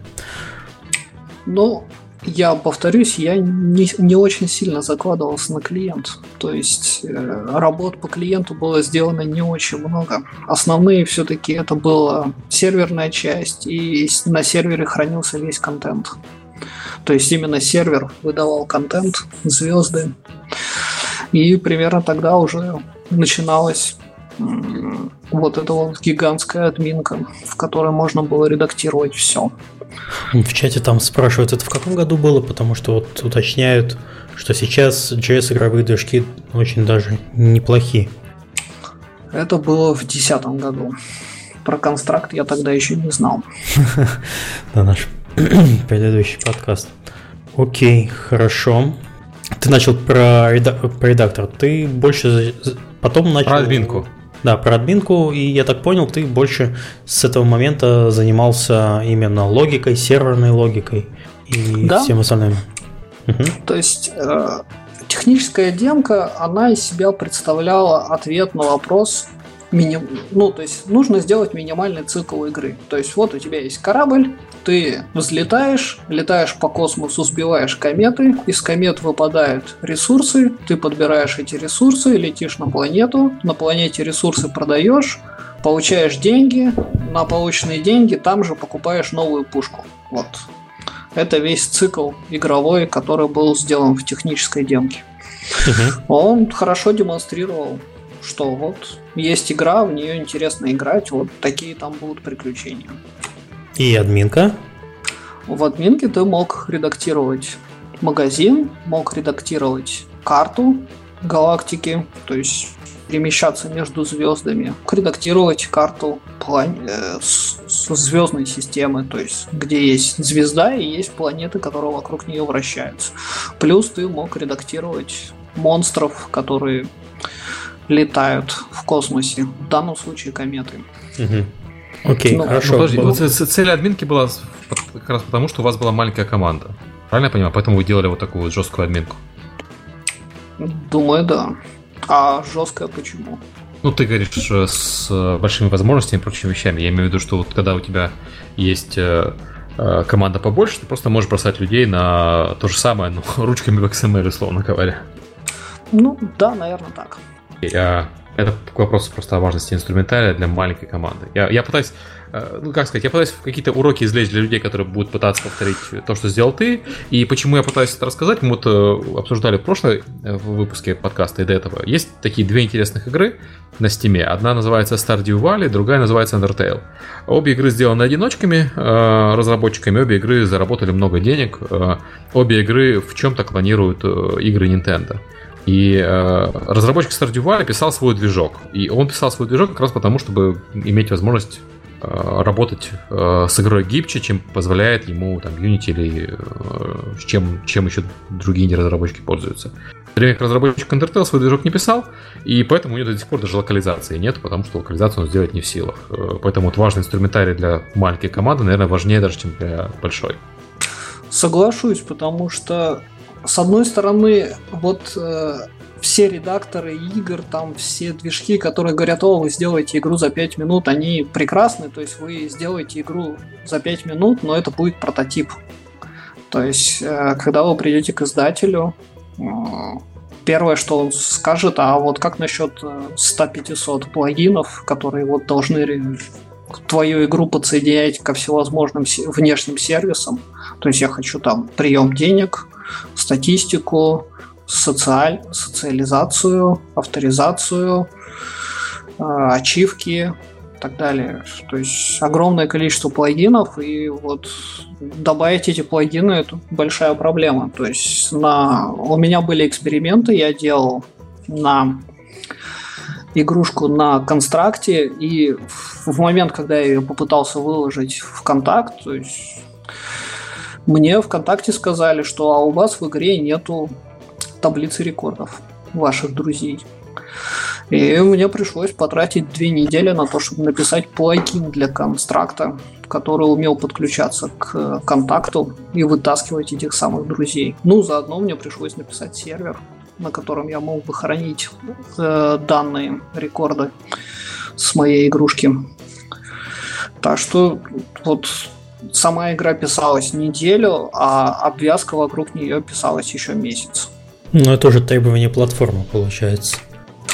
Ну, я повторюсь, я не, не очень сильно закладывался на клиент. То есть э, работ по клиенту было сделано не очень много. Основные все-таки это была серверная часть, и на сервере хранился весь контент. То есть именно сервер выдавал контент, звезды. И примерно тогда уже начиналась вот эта вот гигантская админка, в которой можно было редактировать все. В чате там спрашивают, это в каком году было, потому что вот уточняют, что сейчас JS игровые движки очень даже неплохие. Это было в 2010 году. Про констракт я тогда еще не знал. Да, наш предыдущий подкаст. Окей, хорошо. Ты начал про, редактор. Ты больше потом начал... Про админку. Да, про админку, и я так понял, ты больше с этого момента занимался именно логикой, серверной логикой и да? всем остальным. Угу. То есть э, техническая демка, она из себя представляла ответ на вопрос, миним... ну, то есть нужно сделать минимальный цикл игры. То есть вот у тебя есть корабль, ты взлетаешь, летаешь по космосу, сбиваешь кометы, из комет выпадают ресурсы, ты подбираешь эти ресурсы, летишь на планету, на планете ресурсы продаешь, получаешь деньги, на полученные деньги там же покупаешь новую пушку. Вот. Это весь цикл игровой, который был сделан в технической демке. Угу. Он хорошо демонстрировал, что вот есть игра, в нее интересно играть, вот такие там будут приключения. И админка? В админке ты мог редактировать магазин, мог редактировать карту галактики, то есть перемещаться между звездами, редактировать карту план... э, звездной системы, то есть где есть звезда и есть планеты, которые вокруг нее вращаются. Плюс ты мог редактировать монстров, которые летают в космосе. В данном случае кометы. Угу. Окей, ну, хорошо. Ну, подожди, вот цель админки была как раз потому, что у вас была маленькая команда. Правильно я понимаю? Поэтому вы делали вот такую вот жесткую админку. Думаю, да. А жесткая почему? Ну, ты говоришь с большими возможностями и прочими вещами. Я имею в виду, что вот когда у тебя есть э, э, команда побольше, ты просто можешь бросать людей на то же самое, но ручками в XML, условно говоря. Ну, да, наверное, так. Я, это вопрос просто о важности инструментария для маленькой команды. Я, я пытаюсь Э, ну, как сказать, я пытаюсь какие-то уроки извлечь для людей, которые будут пытаться повторить то, что сделал ты. И почему я пытаюсь это рассказать, мы вот э, обсуждали в прошлом э, выпуске подкаста и до этого. Есть такие две интересных игры на стиме. Одна называется Stardew Valley, другая называется Undertale. Обе игры сделаны одиночками, разработчиками. Обе игры заработали много денег. Обе игры в чем-то клонируют игры Nintendo. И э, разработчик Stardew писал свой движок. И он писал свой движок как раз потому, чтобы иметь возможность Э, работать э, с игрой гибче, чем позволяет ему там Unity или э, чем, чем еще другие разработчики пользуются. Время как разработчик Undertale свой движок не писал, и поэтому у него до сих пор даже локализации нет, потому что локализацию он сделать не в силах. Поэтому вот важный инструментарий для маленькой команды, наверное, важнее даже, чем для большой. Соглашусь, потому что с одной стороны, вот все редакторы игр, там все движки, которые говорят, о, вы сделаете игру за 5 минут, они прекрасны, то есть вы сделаете игру за 5 минут, но это будет прототип. То есть, э, когда вы придете к издателю, э, первое, что он скажет, а вот как насчет 100-500 э, плагинов, которые вот должны твою игру подсоединять ко всевозможным внешним сервисам. То есть я хочу там прием денег, статистику, социаль, социализацию, авторизацию, э, ачивки и так далее. То есть огромное количество плагинов, и вот добавить эти плагины это большая проблема. То есть на... у меня были эксперименты, я делал на игрушку на констракте, и в момент, когда я ее попытался выложить в контакт, то есть мне ВКонтакте сказали, что а у вас в игре нету таблицы рекордов ваших друзей. И мне пришлось потратить две недели на то, чтобы написать плагин для констракта, который умел подключаться к контакту и вытаскивать этих самых друзей. Ну, заодно мне пришлось написать сервер, на котором я мог бы хранить э, данные рекорды с моей игрушки. Так что вот сама игра писалась неделю, а обвязка вокруг нее писалась еще месяц. Ну, это уже требование платформы, получается.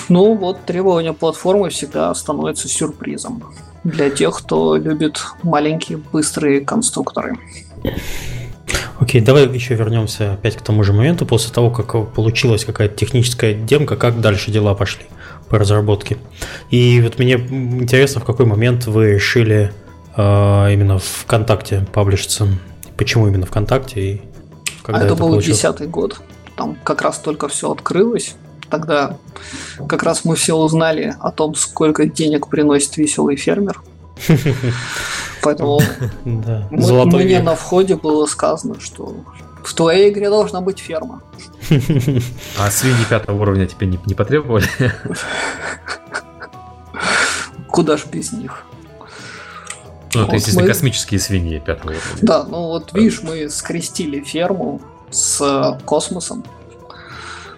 Ну, вот требование платформы всегда становится сюрпризом для тех, кто любит маленькие быстрые конструкторы. Окей, давай еще вернемся опять к тому же моменту. После того, как получилась какая-то техническая демка, как дальше дела пошли по разработке? И вот мне интересно, в какой момент вы решили именно ВКонтакте паблишиться? Почему именно ВКонтакте? И когда а это, это был десятый год там как раз только все открылось. Тогда как раз мы все узнали о том, сколько денег приносит веселый фермер. Поэтому мне на входе было сказано, что в твоей игре должна быть ферма. А свиньи пятого уровня теперь не, не потребовали? Куда ж без них? Ну, вот это мы... космические свиньи пятого уровня. Да, ну вот видишь, мы скрестили ферму с космосом.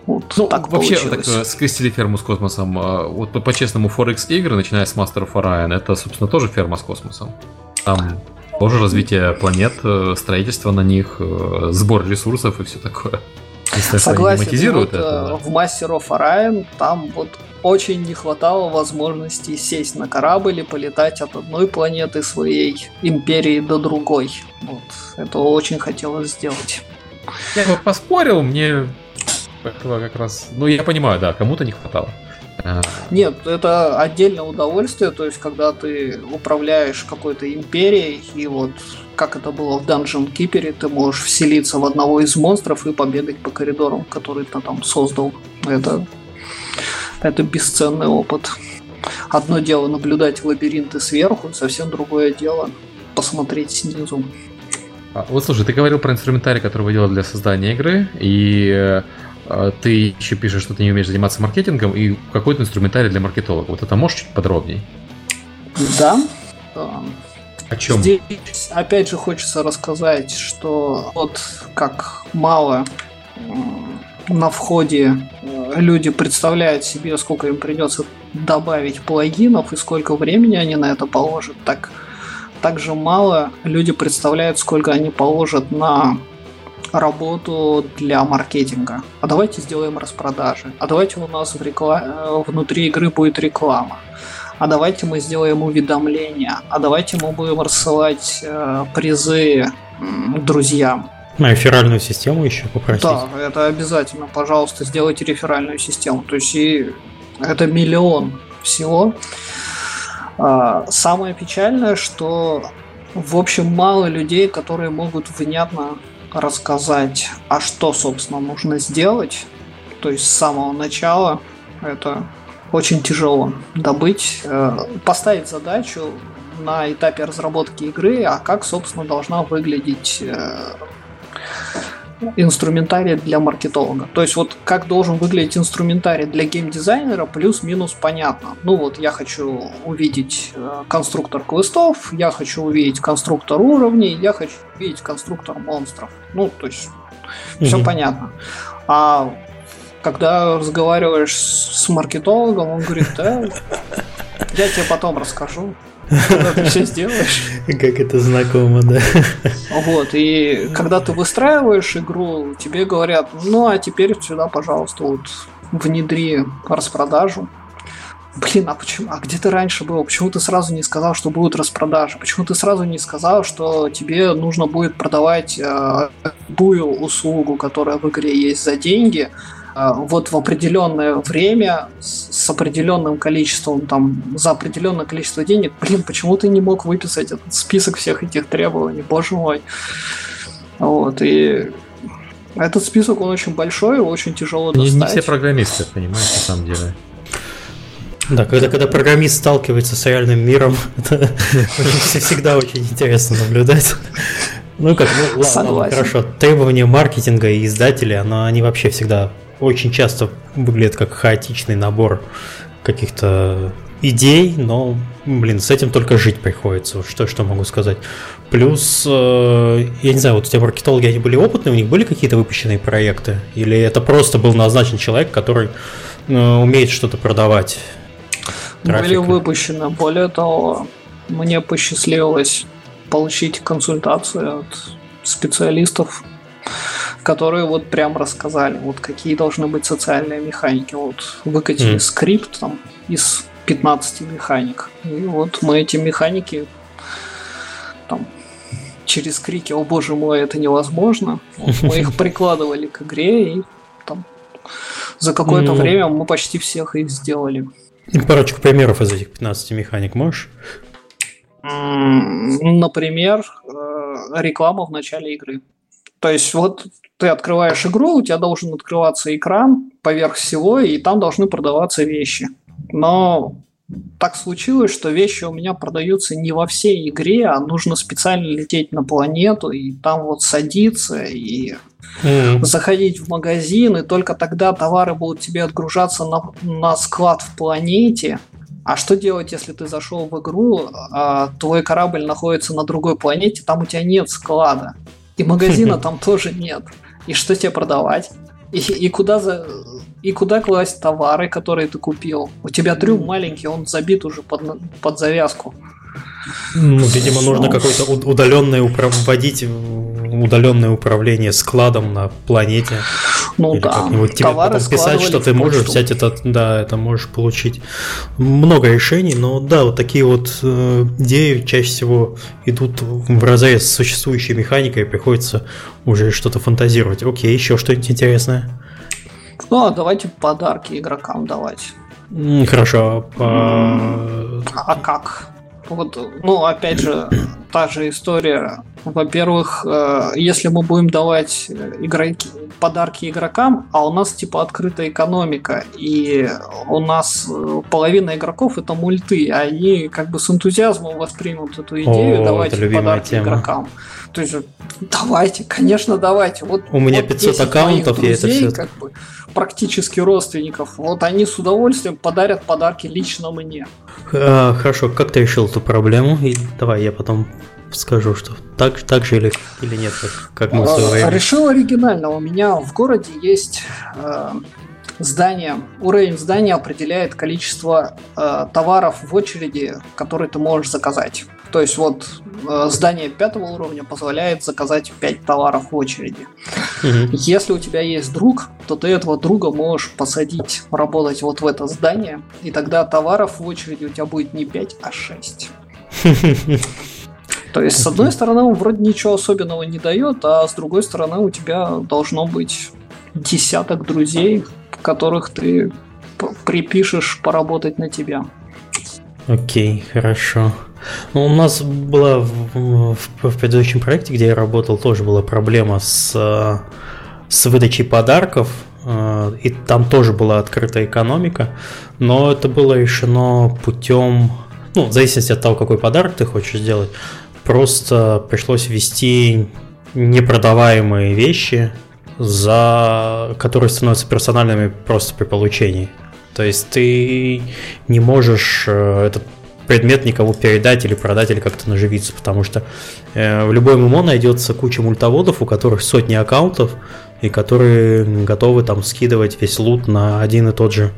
Вот ну, так вообще получилось. так скрестили ферму с космосом. А, вот по-честному, Forex игры, начиная с Master of Orion, это, собственно, тоже ферма с космосом. Там тоже развитие планет, э, строительство на них, э, сбор ресурсов и все такое. Согласен, вот, это, в Master of Orion там вот очень не хватало возможности сесть на корабль и полетать от одной планеты своей империи до другой. Вот. Это очень хотелось сделать. Я бы поспорил, мне этого как раз... Ну, я понимаю, да, кому-то не хватало. А. Нет, это отдельное удовольствие, то есть когда ты управляешь какой-то империей, и вот как это было в Dungeon Keeper, ты можешь вселиться в одного из монстров и побегать по коридорам, которые ты там создал. Это, это бесценный опыт. Одно дело наблюдать лабиринты сверху, совсем другое дело посмотреть снизу. А, вот слушай, ты говорил про инструментарий, который вы делали для создания игры, и э, а, ты еще пишешь, что ты не умеешь заниматься маркетингом, и какой-то инструментарий для маркетолога. Вот это можешь чуть подробнее? Да. О чем? Здесь, опять же, хочется рассказать, что вот как мало на входе э, люди представляют себе, сколько им придется добавить плагинов и сколько времени они на это положат, так также мало люди представляют, сколько они положат на работу для маркетинга. А давайте сделаем распродажи. А давайте у нас в реклам... Э, внутри игры будет реклама. А давайте мы сделаем уведомления. А давайте мы будем рассылать э, призы э, друзьям. На реферальную систему еще попросить. Да, это обязательно. Пожалуйста, сделайте реферальную систему. То есть и это миллион всего. А, самое печальное, что в общем мало людей, которые могут внятно рассказать, а что, собственно, нужно сделать, то есть с самого начала, это очень тяжело добыть, э, поставить задачу на этапе разработки игры, а как, собственно, должна выглядеть э, инструментарий для маркетолога. То есть вот как должен выглядеть инструментарий для геймдизайнера, плюс-минус понятно. Ну вот я хочу увидеть э, конструктор квестов, я хочу увидеть конструктор уровней, я хочу увидеть конструктор монстров. Ну, то есть mm-hmm. все понятно. А когда разговариваешь с маркетологом, он говорит, да, я тебе потом расскажу. Когда ты все сделаешь. Как это знакомо, да. Вот, и когда ты выстраиваешь игру, тебе говорят, ну а теперь сюда, пожалуйста, вот внедри распродажу. Блин, а почему? А где ты раньше был? Почему ты сразу не сказал, что будут распродажи? Почему ты сразу не сказал, что тебе нужно будет продавать э, любую услугу, которая в игре есть за деньги, вот в определенное время с определенным количеством, там, за определенное количество денег, блин, почему ты не мог выписать этот список всех этих требований, боже мой. Вот, и этот список, он очень большой, его очень тяжело достать. Не, не все программисты, понимаешь, на самом деле. Да, когда, когда программист сталкивается с реальным миром, это всегда очень интересно наблюдать. Ну как, ну ладно, хорошо. Требования маркетинга и издателей, оно, они вообще всегда очень часто выглядит как хаотичный набор каких-то идей, но, блин, с этим только жить приходится. Что, что могу сказать? Плюс, э, я не знаю, вот у тебя маркетологи, они были опытные, у них были какие-то выпущенные проекты? Или это просто был назначен человек, который э, умеет что-то продавать? Трафика? Были выпущены. Более того, мне посчастливилось получить консультацию от специалистов которые вот прям рассказали, вот какие должны быть социальные механики. Вот выкатили mm. скрипт там из 15 механик. И вот мы эти механики там через крики «О боже мой, это невозможно!» Мы их прикладывали к игре, и там за какое-то mm. время мы почти всех их сделали. Парочку примеров из этих 15 механик можешь? Например, э, реклама в начале игры. То есть вот ты открываешь игру, у тебя должен открываться экран поверх всего, и там должны продаваться вещи. Но так случилось, что вещи у меня продаются не во всей игре, а нужно специально лететь на планету и там вот садиться и mm. заходить в магазин, и только тогда товары будут тебе отгружаться на, на склад в планете. А что делать, если ты зашел в игру, а твой корабль находится на другой планете, там у тебя нет склада? И магазина там тоже нет. И что тебе продавать? И, и куда за и куда класть товары, которые ты купил? У тебя трюм маленький, он забит уже под, под завязку. Ну, видимо, нужно какое-то удаленное вводить удаленное управление складом на планете. Ну Или да. Как-нибудь тебе потом писать, что ты можешь взять это, да, это можешь получить. Много решений, но да, вот такие вот э, идеи чаще всего идут в разрез с существующей механикой, приходится уже что-то фантазировать. Окей, еще что-нибудь интересное? Ну, а давайте подарки игрокам давать. Хорошо. А, а как? Вот, ну, опять же, та же история. Во-первых, э, если мы будем давать игроки, подарки игрокам, а у нас типа открытая экономика, и у нас э, половина игроков это мульты, они как бы с энтузиазмом воспримут эту идею О, давать подарки тема. игрокам. То есть, давайте, конечно, давайте. Вот, у меня вот 500 аккаунтов, друзей, я это все... как бы, практически родственников. Вот они с удовольствием подарят подарки лично мне. А, хорошо, как ты решил эту проблему? И давай я потом скажу, что так, так же или, или нет, как, как мы в свое время. Решил оригинально. У меня в городе есть э, здание. Уровень здания определяет количество э, товаров в очереди, которые ты можешь заказать. То есть вот э, здание пятого уровня позволяет заказать 5 товаров в очереди. Угу. Если у тебя есть друг, то ты этого друга можешь посадить работать вот в это здание, и тогда товаров в очереди у тебя будет не 5, а 6. То есть, с одной стороны, он вроде ничего особенного не дает, а с другой стороны, у тебя должно быть десяток друзей, которых ты припишешь поработать на тебя. Окей, хорошо. Ну, у нас была в, в, в предыдущем проекте, где я работал, тоже была проблема с, с выдачей подарков. Э, и там тоже была открытая экономика, но это было решено путем, ну, в зависимости от того, какой подарок ты хочешь сделать, просто пришлось ввести непродаваемые вещи, за которые становятся персональными просто при получении. То есть ты не можешь э, этот предмет никому передать или продать или как-то наживиться, потому что э, в любой ММО найдется куча мультоводов, у которых сотни аккаунтов, и которые готовы там скидывать весь лут на один и тот же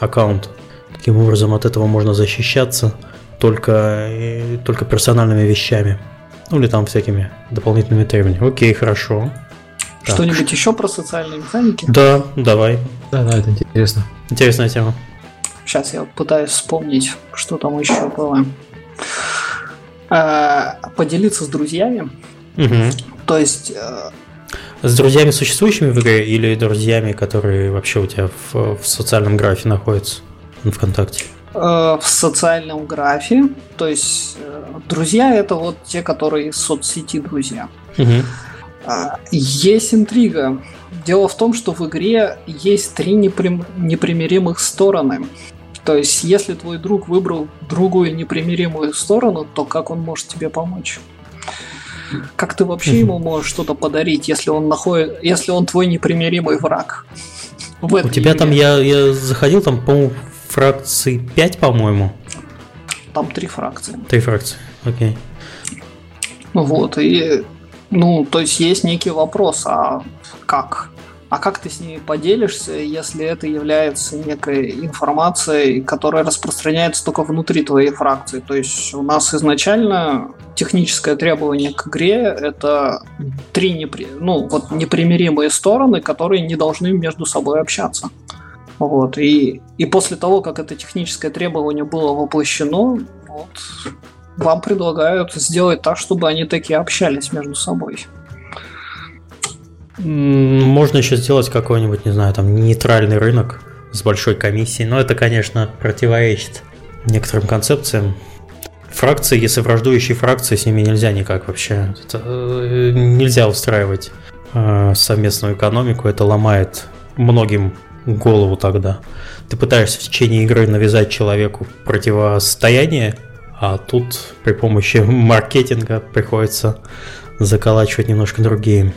аккаунт. Таким образом, от этого можно защищаться только, э, только персональными вещами. Ну или там всякими дополнительными требованиями. Окей, хорошо. Что-нибудь еще про социальные механики? Да, давай. Да, да, это интересно. Интересная тема. Сейчас я пытаюсь вспомнить, что там еще было. А, поделиться с друзьями. Угу. То есть... Э, с друзьями существующими в игре или друзьями, которые вообще у тебя в, в социальном графе находятся в ВКонтакте? Э, в социальном графе. То есть э, друзья это вот те, которые из соцсети друзья. Угу. Есть интрига. Дело в том, что в игре есть три неприм... непримиримых стороны. То есть, если твой друг выбрал другую непримиримую сторону, то как он может тебе помочь? Как ты вообще ему можешь что-то подарить, если он находит, если он твой непримиримый враг? В У тебя игре? там я, я заходил, там, по-моему, фракции 5, по-моему. Там три фракции. Три фракции, окей. Вот, и ну, то есть есть некий вопрос, а как? А как ты с ними поделишься, если это является некой информацией, которая распространяется только внутри твоей фракции? То есть у нас изначально техническое требование к игре – это три непри... ну, вот непримиримые стороны, которые не должны между собой общаться. Вот. И, и после того, как это техническое требование было воплощено, вот, вам предлагают сделать так, чтобы они такие общались между собой. Можно еще сделать какой-нибудь, не знаю, там нейтральный рынок с большой комиссией, но это, конечно, противоречит некоторым концепциям. Фракции, если враждующие фракции, с ними нельзя никак вообще. Это, э, нельзя устраивать э, совместную экономику, это ломает многим голову тогда. Ты пытаешься в течение игры навязать человеку противостояние, а тут при помощи маркетинга приходится заколачивать немножко другие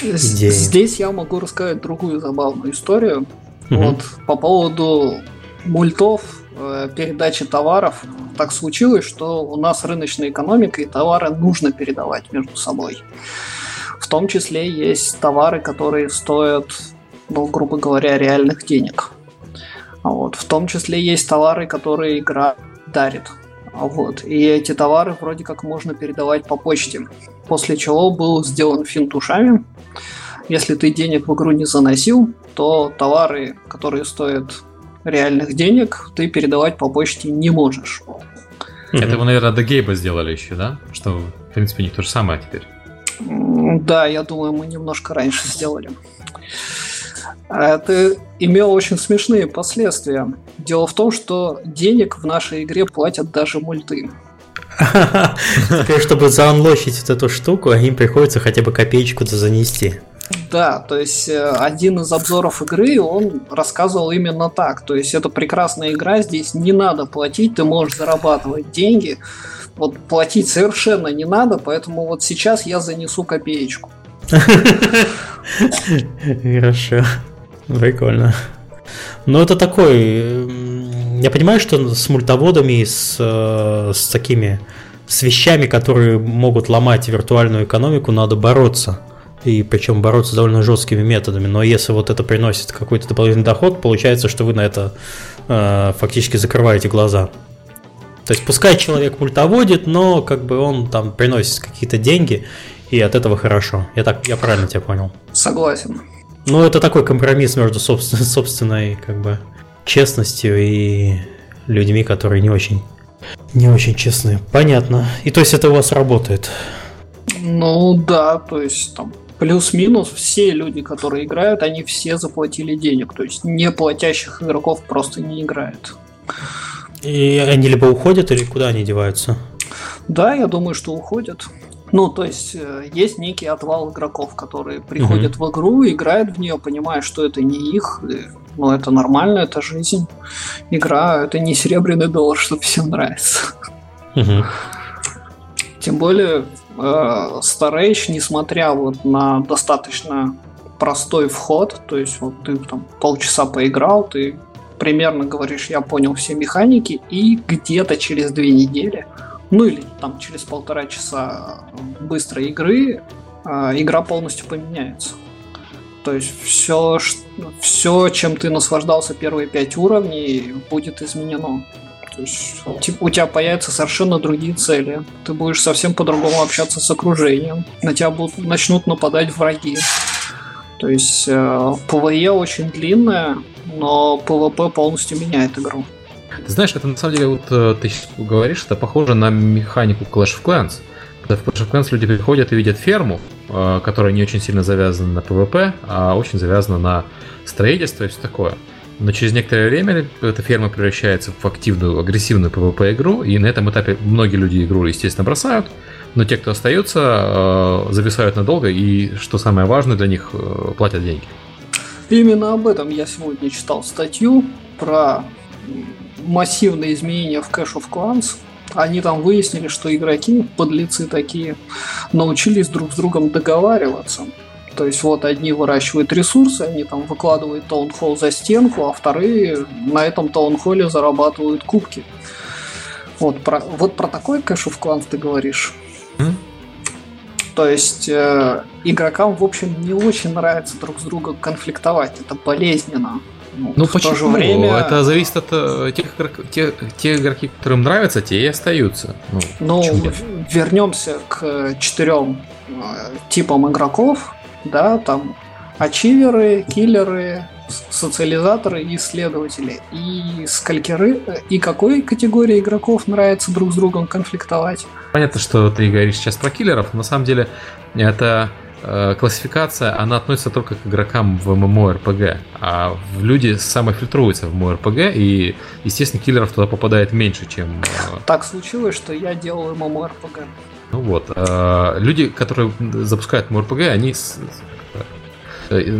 идеи. Здесь я могу рассказать другую забавную историю. Угу. Вот по поводу мультов, э, передачи товаров. Так случилось, что у нас рыночная экономика, и товары нужно передавать между собой. В том числе есть товары, которые стоят ну, грубо говоря, реальных денег. Вот. В том числе есть товары, которые игра дарит. Вот. И эти товары вроде как можно передавать по почте. После чего был сделан финт ушами. Если ты денег в игру не заносил, то товары, которые стоят реальных денег, ты передавать по почте не можешь. Это вы, наверное, до Гейба сделали еще, да? Что, в принципе, не то же самое теперь. Да, я думаю, мы немножко раньше сделали. Это имело очень смешные последствия. Дело в том, что денег в нашей игре платят даже мульты. Чтобы заанлочить вот эту штуку, им приходится хотя бы копеечку-то занести. Да, то есть э, один из обзоров игры, он рассказывал именно так. То есть это прекрасная игра, здесь не надо платить, ты можешь зарабатывать деньги. Вот платить совершенно не надо, поэтому вот сейчас я занесу копеечку. Хорошо. Прикольно. Ну, это такой... Я понимаю, что с мультоводами, с, э, с такими... С вещами, которые могут ломать виртуальную экономику, надо бороться. И причем бороться довольно жесткими методами. Но если вот это приносит какой-то дополнительный доход, получается, что вы на это э, фактически закрываете глаза. То есть пускай человек мультоводит, но как бы он там приносит какие-то деньги, и от этого хорошо. Я так, я правильно тебя понял? Согласен. Ну, это такой компромисс между собственной, собственной как бы честностью и людьми, которые не очень не очень честны. Понятно. И то есть это у вас работает? Ну да, то есть там плюс-минус все люди, которые играют, они все заплатили денег. То есть не платящих игроков просто не играют. И они либо уходят, или куда они деваются? Да, я думаю, что уходят. Ну, то есть э, есть некий отвал игроков, которые приходят угу. в игру, играют в нее, понимая, что это не их, ну, это нормально, это жизнь. Игра это не серебряный доллар, чтобы всем нравится. Угу. Тем более, э, Starage, несмотря вот на достаточно простой вход, то есть вот ты там полчаса поиграл, ты примерно говоришь, я понял все механики, и где-то через две недели ну или там через полтора часа быстрой игры а, игра полностью поменяется. То есть все, все, чем ты наслаждался первые пять уровней, будет изменено. То есть у тебя появятся совершенно другие цели. Ты будешь совсем по-другому общаться с окружением. На тебя будут, начнут нападать враги. То есть э, PvE очень длинная, но PvP полностью меняет игру. Ты знаешь, это на самом деле, вот э, ты говоришь, это похоже на механику Clash of Clans. Когда в Clash of Clans люди приходят и видят ферму, э, которая не очень сильно завязана на PvP, а очень завязана на строительство и все такое. Но через некоторое время эта ферма превращается в активную, агрессивную PvP игру, и на этом этапе многие люди игру, естественно, бросают, но те, кто остаются, э, зависают надолго, и, что самое важное для них, платят деньги. Именно об этом я сегодня читал статью про массивные изменения в Clash of Clans. Они там выяснили, что игроки, подлецы такие, научились друг с другом договариваться. То есть вот одни выращивают ресурсы, они там выкладывают таунхолл за стенку, а вторые на этом таунхолле зарабатывают кубки. Вот про, вот про такой Clash of Clans ты говоришь. Mm? То есть э, игрокам, в общем, не очень нравится друг с другом конфликтовать. Это болезненно. Ну, ну почему? Время... Это зависит от э, тех, тех, тех игроки, которым нравятся, те и остаются. Ну, ну вернемся к четырем э, типам игроков, да, там ачиверы, киллеры, социализаторы и исследователи. И скалькеры, и какой категории игроков нравится друг с другом конфликтовать? Понятно, что ты говоришь сейчас про киллеров, на самом деле это Э, классификация, она относится только к игрокам в MMORPG, а люди самофильтруются в MMORPG, и, естественно, киллеров туда попадает меньше, чем... Э, так случилось, что я делал MMORPG. Ну вот, э, люди, которые запускают MMORPG, они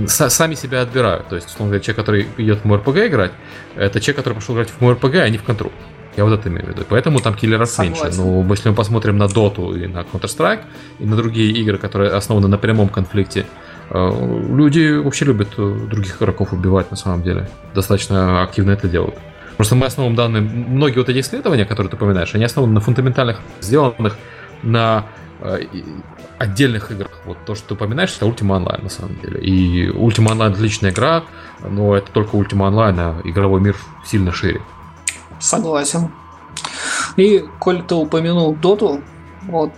сами себя отбирают. То есть, условно говоря, человек, который идет в MMORPG играть, это человек, который пошел играть в MMORPG, а не в контру. Я вот это имею в виду. Поэтому там киллеров Согласен. меньше. Но ну, если мы посмотрим на Dota и на Counter-Strike, и на другие игры, которые основаны на прямом конфликте, э, люди вообще любят э, других игроков убивать на самом деле. Достаточно активно это делают. Просто мы основываем данные, многие вот эти исследования, которые ты упоминаешь, они основаны на фундаментальных, сделанных на э, отдельных играх. Вот то, что ты упоминаешь, это Ultima Online на самом деле. И Ultima Online отличная игра, но это только Ultima Online, а игровой мир сильно шире. Согласен. И, коль ты упомянул Доту, вот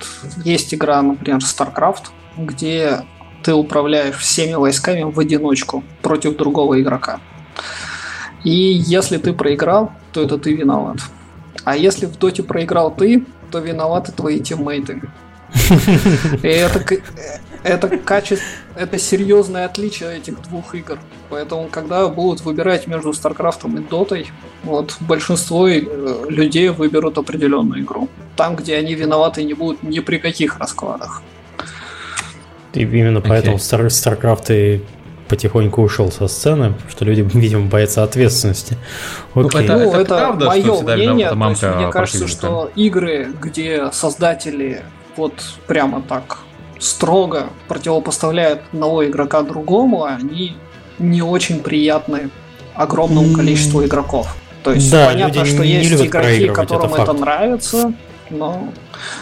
есть игра, например, StarCraft, где ты управляешь всеми войсками в одиночку против другого игрока. И если ты проиграл, то это ты виноват. А если в доте проиграл ты, то виноваты твои тиммейты. И это, это качество, это серьезное отличие этих двух игр. Поэтому, когда будут выбирать между Старкрафтом и Дотой, вот большинство э, людей выберут определенную игру. Там, где они виноваты не будут ни при каких раскладах. И именно okay. поэтому Star, StarCraft и потихоньку ушел со сцены, что люди, видимо, боятся ответственности. Ну, это, ну, это, это правда, мое что мнение. То есть, мне кажется, что игры, где создатели вот прямо так строго противопоставляют одного игрока другому, они не очень приятны огромному количеству игроков. То есть да, понятно, что не есть игроки, которым это, это нравится, но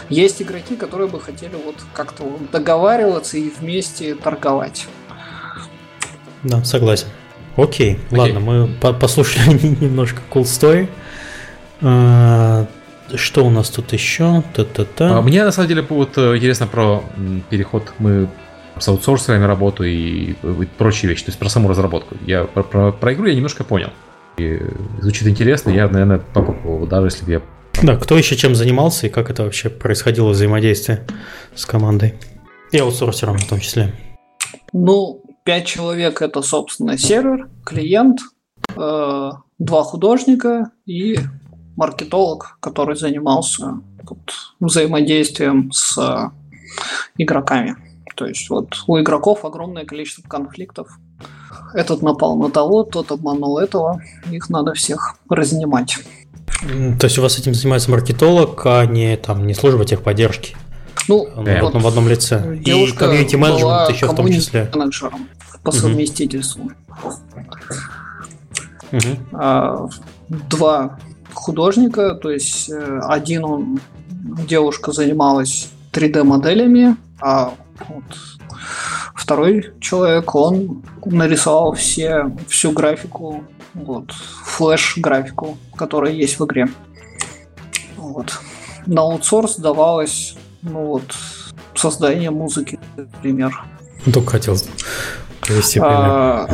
есть игроки, которые бы хотели вот как-то договариваться и вместе торговать. Да, согласен. Окей, Окей. ладно, мы по послушали немножко cool story. Что у нас тут еще? Та-та-та. А, мне на самом деле вот э, интересно про переход. Мы с аутсорсерами работу и, и прочие вещи, то есть про саму разработку. Я про, про, про игру я немножко понял. И звучит интересно, я, наверное, попробовал, даже если бы я... Да, кто еще чем занимался и как это вообще происходило взаимодействие с командой? И аутсорсером в том числе. Ну, пять человек это, собственно, сервер, клиент, э, два художника и маркетолог, который занимался вот, взаимодействием с игроками. То есть вот у игроков огромное количество конфликтов. Этот напал на того, тот обманул этого. Их надо всех разнимать. То есть у вас этим занимается маркетолог, а не там не служба техподдержки? Ну, э, вот, в одном лице. И комьюнити менеджмент еще в том числе. менеджером по совместительству. Угу. А, два художника, то есть э, один он, девушка занималась 3D-моделями, а вот второй человек, он нарисовал все, всю графику, вот, флеш-графику, которая есть в игре. Вот. На аутсорс давалось, ну вот, создание музыки, например. Только хотел привести пример. А,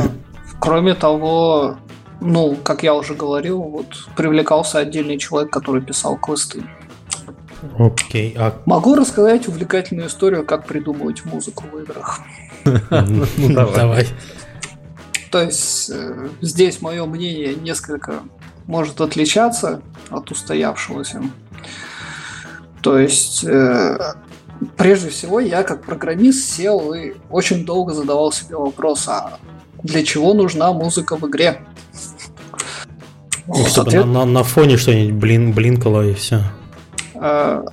кроме того, ну, как я уже говорил, вот привлекался отдельный человек, который писал квесты. Окей. А... Могу рассказать увлекательную историю, как придумывать музыку в играх. Ну, давай. То есть э, здесь мое мнение несколько может отличаться от устоявшегося. То есть, э, прежде всего, я как программист сел и очень долго задавал себе вопрос, а для чего нужна музыка в игре? Ну, чтобы ответ... на, на, на фоне что-нибудь блин, блинкало и все. А,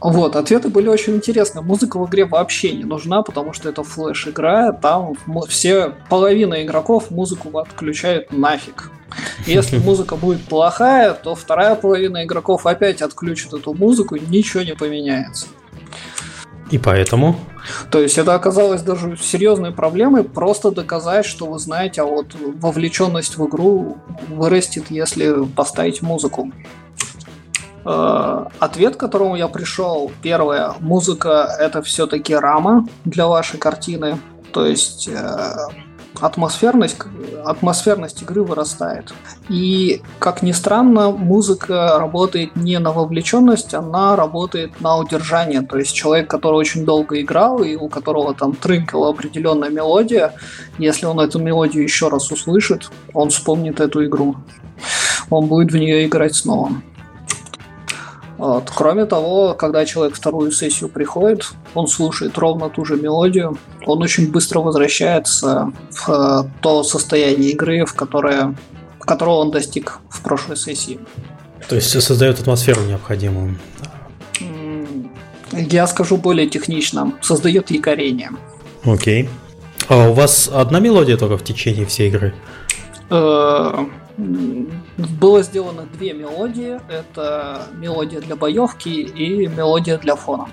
вот, ответы были очень интересные. Музыка в игре вообще не нужна, потому что это флеш-игра, там все, половина игроков музыку отключают нафиг. Если музыка будет плохая, то вторая половина игроков опять отключит эту музыку, ничего не поменяется. И поэтому? То есть это оказалось даже серьезной проблемой, просто доказать, что вы знаете, а вот вовлеченность в игру вырастет, если поставить музыку. Э, ответ, к которому я пришел, первое, музыка это все-таки рама для вашей картины. То есть э, атмосферность, атмосферность игры вырастает. И, как ни странно, музыка работает не на вовлеченность, она работает на удержание. То есть человек, который очень долго играл и у которого там трынкала определенная мелодия, если он эту мелодию еще раз услышит, он вспомнит эту игру. Он будет в нее играть снова. Вот. Кроме того, когда человек вторую сессию приходит, он слушает ровно ту же мелодию, он очень быстро возвращается в э, то состояние игры, в которое, которого он достиг в прошлой сессии. То есть создает атмосферу необходимую. Я скажу более технично. Создает якорение. Окей. А у вас одна мелодия только в течение всей игры? Было сделано две мелодии. Это мелодия для боевки и мелодия для фона.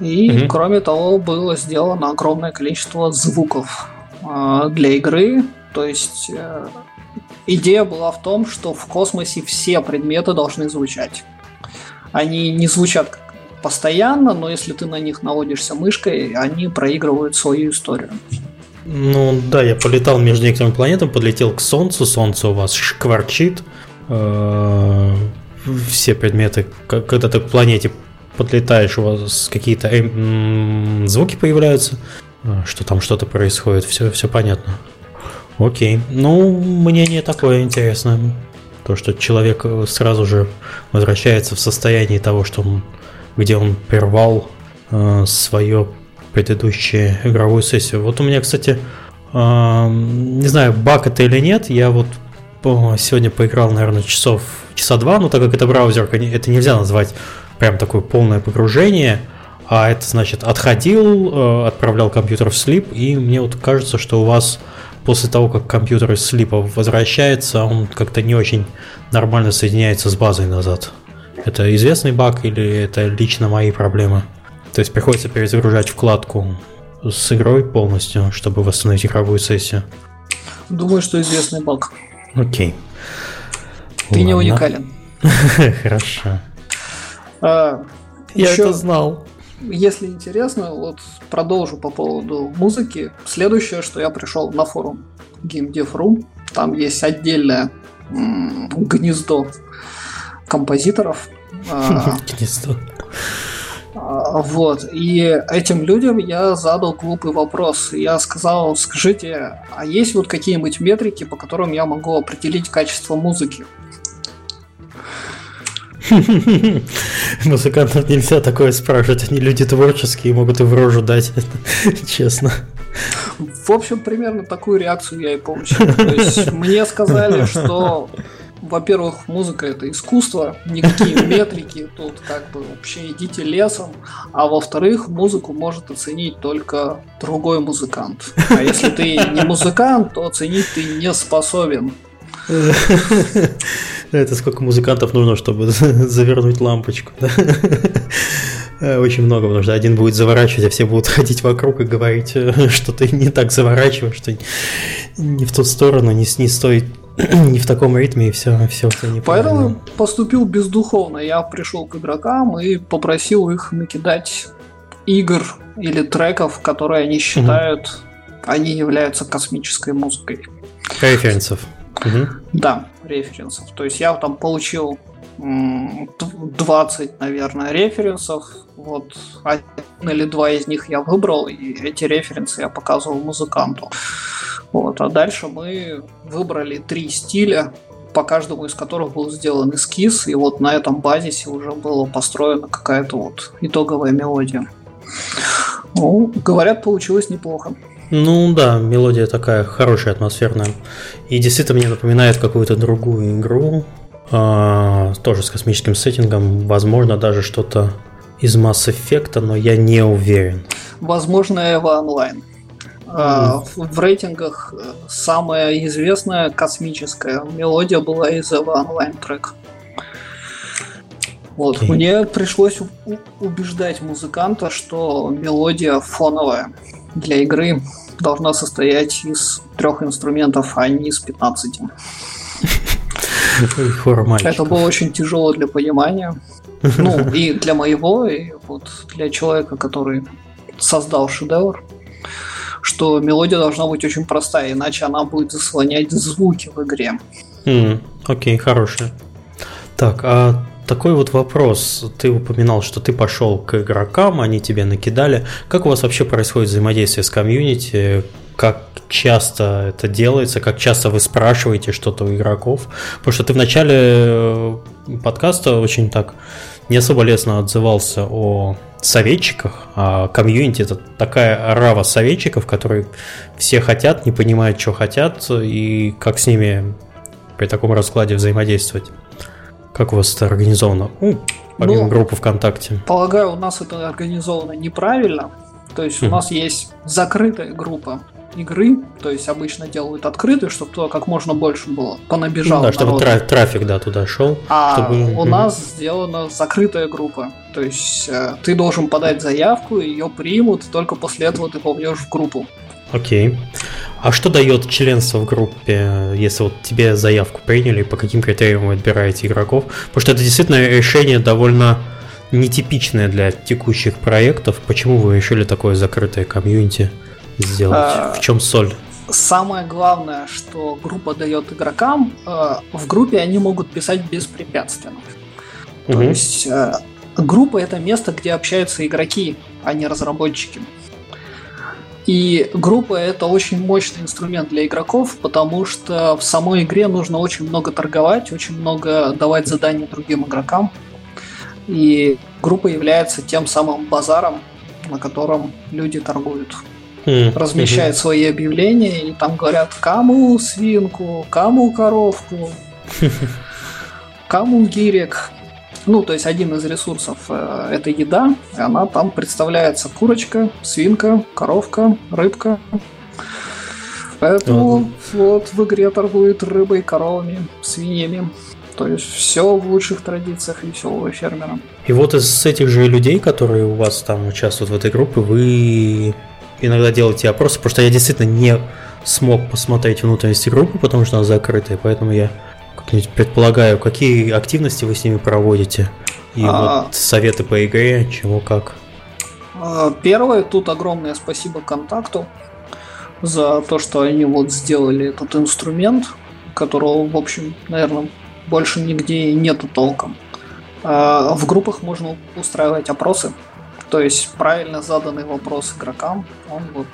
И, угу. кроме того, было сделано огромное количество звуков э, для игры. То есть э, идея была в том, что в космосе все предметы должны звучать. Они не звучат постоянно, но если ты на них наводишься мышкой, они проигрывают свою историю. Ну да, я полетал между некоторыми планетами, подлетел к Солнцу, Солнце у вас шкварчит. Э, все предметы, когда ты к планете подлетаешь, у вас какие-то эм, звуки появляются, э, что там что-то происходит, все, все понятно. Окей. Ну, мнение такое интересное. То, что человек сразу же возвращается в состояние того, что он, где он прервал э, свое предыдущую игровую сессию. Вот у меня, кстати, не знаю, баг это или нет, я вот сегодня поиграл, наверное, часов часа два, но так как это браузер, это нельзя назвать прям такое полное погружение, а это значит отходил, э, отправлял компьютер в слип, и мне вот кажется, что у вас после того, как компьютер из слипа возвращается, он как-то не очень нормально соединяется с базой назад. Это известный баг или это лично мои проблемы? То есть приходится перезагружать вкладку с игрой полностью, чтобы восстановить игровую сессию. Думаю, что известный баг. Окей. Ты Ладно. не уникален. Хорошо. А, Я еще, это знал. Если интересно, вот продолжу по поводу музыки. Следующее, что я пришел на форум GameDev.ru, там есть отдельное м- гнездо композиторов. А, гнездо. А, вот. И этим людям я задал глупый вопрос. Я сказал, скажите, а есть вот какие-нибудь метрики, по которым я могу определить качество музыки? Музыкантов нельзя такое спрашивать, они люди творческие, могут и в рожу дать, честно. В общем, примерно такую реакцию я и получил. То есть мне сказали, что во-первых, музыка это искусство, никакие метрики, тут как бы вообще идите лесом, а во-вторых, музыку может оценить только другой музыкант. А если ты не музыкант, то оценить ты не способен. Это сколько музыкантов нужно, чтобы завернуть лампочку. Очень много, потому что один будет заворачивать, а все будут ходить вокруг и говорить, что ты не так заворачиваешь, что не в ту сторону, не, не стоит не в таком ритме, и все, все, все не Поэтому поступил бездуховно. Я пришел к игрокам и попросил их накидать игр или треков, которые они считают, угу. они являются космической музыкой. Референсов. Угу. Да, референсов. То есть я там получил 20, наверное, референсов. Вот один или два из них я выбрал, и эти референсы я показывал музыканту. Вот, а дальше мы выбрали три стиля, по каждому из которых был сделан эскиз, и вот на этом базисе уже была построена какая-то вот итоговая мелодия. Ну, говорят, получилось неплохо. Ну да, мелодия такая хорошая, атмосферная. И действительно мне напоминает какую-то другую игру, тоже с космическим сеттингом. Возможно, даже что-то из Mass Effect, но я не уверен. Возможно, Эва Онлайн. Mm. В рейтингах э, самая известная космическая мелодия была из Эва Онлайн трек. Вот. Okay. Мне пришлось убеждать музыканта, что мелодия фоновая для игры должна состоять из трех инструментов, а не из 15. Это было очень тяжело для понимания. Ну, и для моего, и вот для человека, который создал шедевр, что мелодия должна быть очень простая, иначе она будет заслонять звуки в игре. Окей, mm, хорошая. Так, а такой вот вопрос. Ты упоминал, что ты пошел к игрокам, они тебе накидали. Как у вас вообще происходит взаимодействие с комьюнити? Как часто это делается? Как часто вы спрашиваете что-то у игроков? Потому что ты в начале э, подкаста очень так не особо лестно отзывался о советчиках, а комьюнити это такая рава советчиков, которые все хотят, не понимают, что хотят, и как с ними при таком раскладе взаимодействовать. Как у вас это организовано? Ну, помимо ну, группы ВКонтакте. Полагаю, у нас это организовано неправильно. То есть у mm. нас есть закрытая группа игры, то есть обычно делают открытый, чтобы туда как можно больше было, понабежало. Ну, да, чтобы тра- трафик да, туда шел. А чтобы... у нас сделана закрытая группа. То есть э, ты должен подать заявку, ее примут, только после этого ты попадешь в группу. Окей. А что дает членство в группе, если вот тебе заявку приняли, по каким критериям вы отбираете игроков? Потому что это действительно решение довольно нетипичное для текущих проектов. Почему вы решили такое закрытое комьюнити сделать? А, в чем соль? Самое главное, что группа дает игрокам, э, в группе они могут писать беспрепятственно. Угу. То есть э, группа это место, где общаются игроки, а не разработчики. И группа это очень мощный инструмент для игроков, потому что в самой игре нужно очень много торговать, очень много давать заданий другим игрокам. И группа является тем самым базаром, на котором люди торгуют. Размещают свои объявления и там говорят, кому свинку, кому коровку, кому гирек. Ну, то есть один из ресурсов э, это еда, и она там представляется курочка, свинка, коровка, рыбка. Поэтому uh-huh. вот в игре торгуют рыбой, коровами, свиньями. То есть все в лучших традициях веселого фермера. И вот из этих же людей, которые у вас там участвуют в этой группе, вы иногда делаете опросы, потому что я действительно не смог посмотреть внутренности группы, потому что она закрытая, поэтому я как-нибудь предполагаю, какие активности вы с ними проводите? И а... вот советы по игре, чего как. А, первое, тут огромное спасибо контакту за то, что они вот сделали этот инструмент, которого, в общем, наверное, больше нигде нету толком. А, в группах можно устраивать опросы, то есть правильно заданный вопрос игрокам, он вот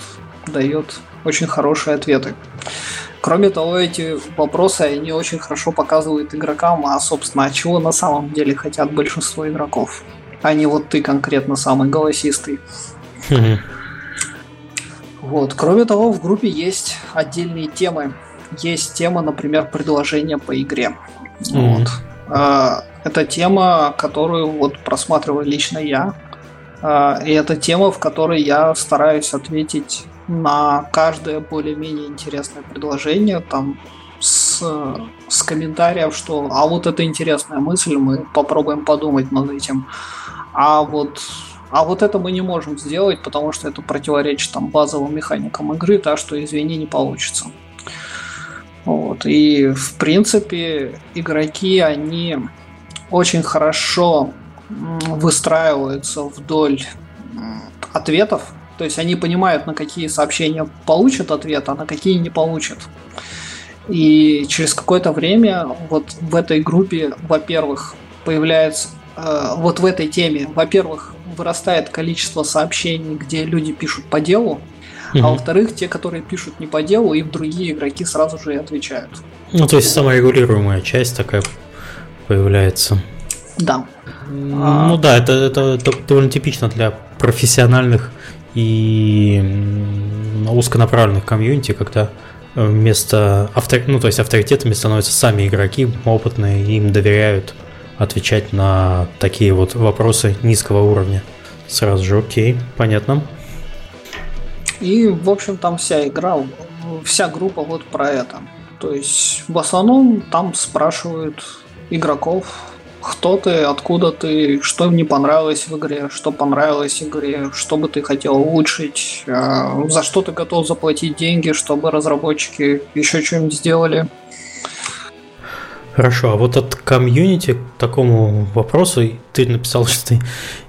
дает очень хорошие ответы. Кроме того, эти вопросы, они очень хорошо показывают игрокам, а, собственно, чего на самом деле хотят большинство игроков. А не вот ты конкретно самый голосистый. Вот. Кроме того, в группе есть отдельные темы. Есть тема, например, предложения по игре. Вот. А, это тема, которую вот просматриваю лично я. А, и это тема, в которой я стараюсь ответить на каждое более-менее интересное предложение, там с, с комментариев, что а вот это интересная мысль, мы попробуем подумать над этим. А вот а вот это мы не можем сделать, потому что это противоречит там базовым механикам игры, так что извини, не получится. Вот. И в принципе игроки, они очень хорошо выстраиваются вдоль ответов, то есть они понимают, на какие сообщения получат ответ, а на какие не получат. И через какое-то время вот в этой группе, во-первых, появляется э, вот в этой теме, во-первых, вырастает количество сообщений, где люди пишут по делу, mm а во-вторых, те, которые пишут не по делу, и в другие игроки сразу же и отвечают. Ну, то есть саморегулируемая часть такая появляется. Да. Ну а... да, это, это, это довольно типично для профессиональных и узконаправленных комьюнити, когда вместо автор... ну, то есть авторитетами становятся сами игроки опытные, им доверяют отвечать на такие вот вопросы низкого уровня. Сразу же, окей, понятно. И, в общем, там вся игра, вся группа вот про это. То есть, в основном там спрашивают игроков, кто ты, откуда ты, что не понравилось в игре, что понравилось в игре, что бы ты хотел улучшить, э, за что ты готов заплатить деньги, чтобы разработчики еще что-нибудь сделали. Хорошо, а вот от комьюнити к такому вопросу, ты написал, что ты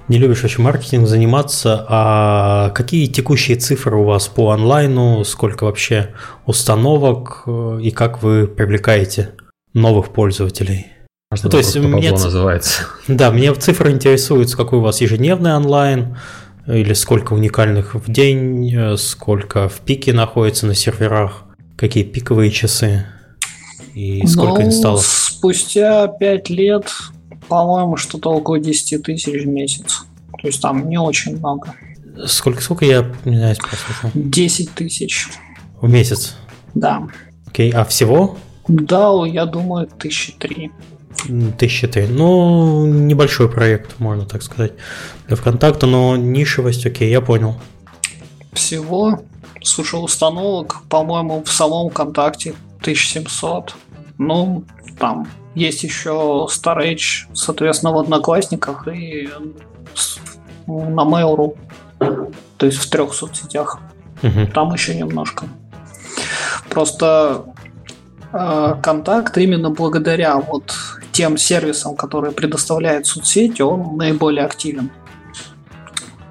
не любишь очень маркетинг заниматься, а какие текущие цифры у вас по онлайну, сколько вообще установок э, и как вы привлекаете новых пользователей? Можно ну, то есть мне называется. Да, мне цифры интересуют, какой у вас ежедневный онлайн, или сколько уникальных в день, э, сколько в пике находится на серверах, какие пиковые часы и сколько ну, инсталлов. Спустя 5 лет, по-моему, что-то около 10 тысяч в месяц. То есть там не очень много. Сколько, сколько я, не знаю, прослушал? 10 тысяч. В месяц? Да. Окей, а всего? Да, я думаю, тысячи три. Тысячи три. Ну, небольшой проект, можно так сказать, для ВКонтакта, но нишевость, окей, я понял. Всего Слушай, установок, по-моему, в самом ВКонтакте 1700. Ну, там есть еще Storage, соответственно, в Одноклассниках и на Mail.ru. То есть в трех соцсетях. Угу. Там еще немножко. Просто э, контакт именно благодаря вот тем сервисам, которые предоставляет соцсети, он наиболее активен.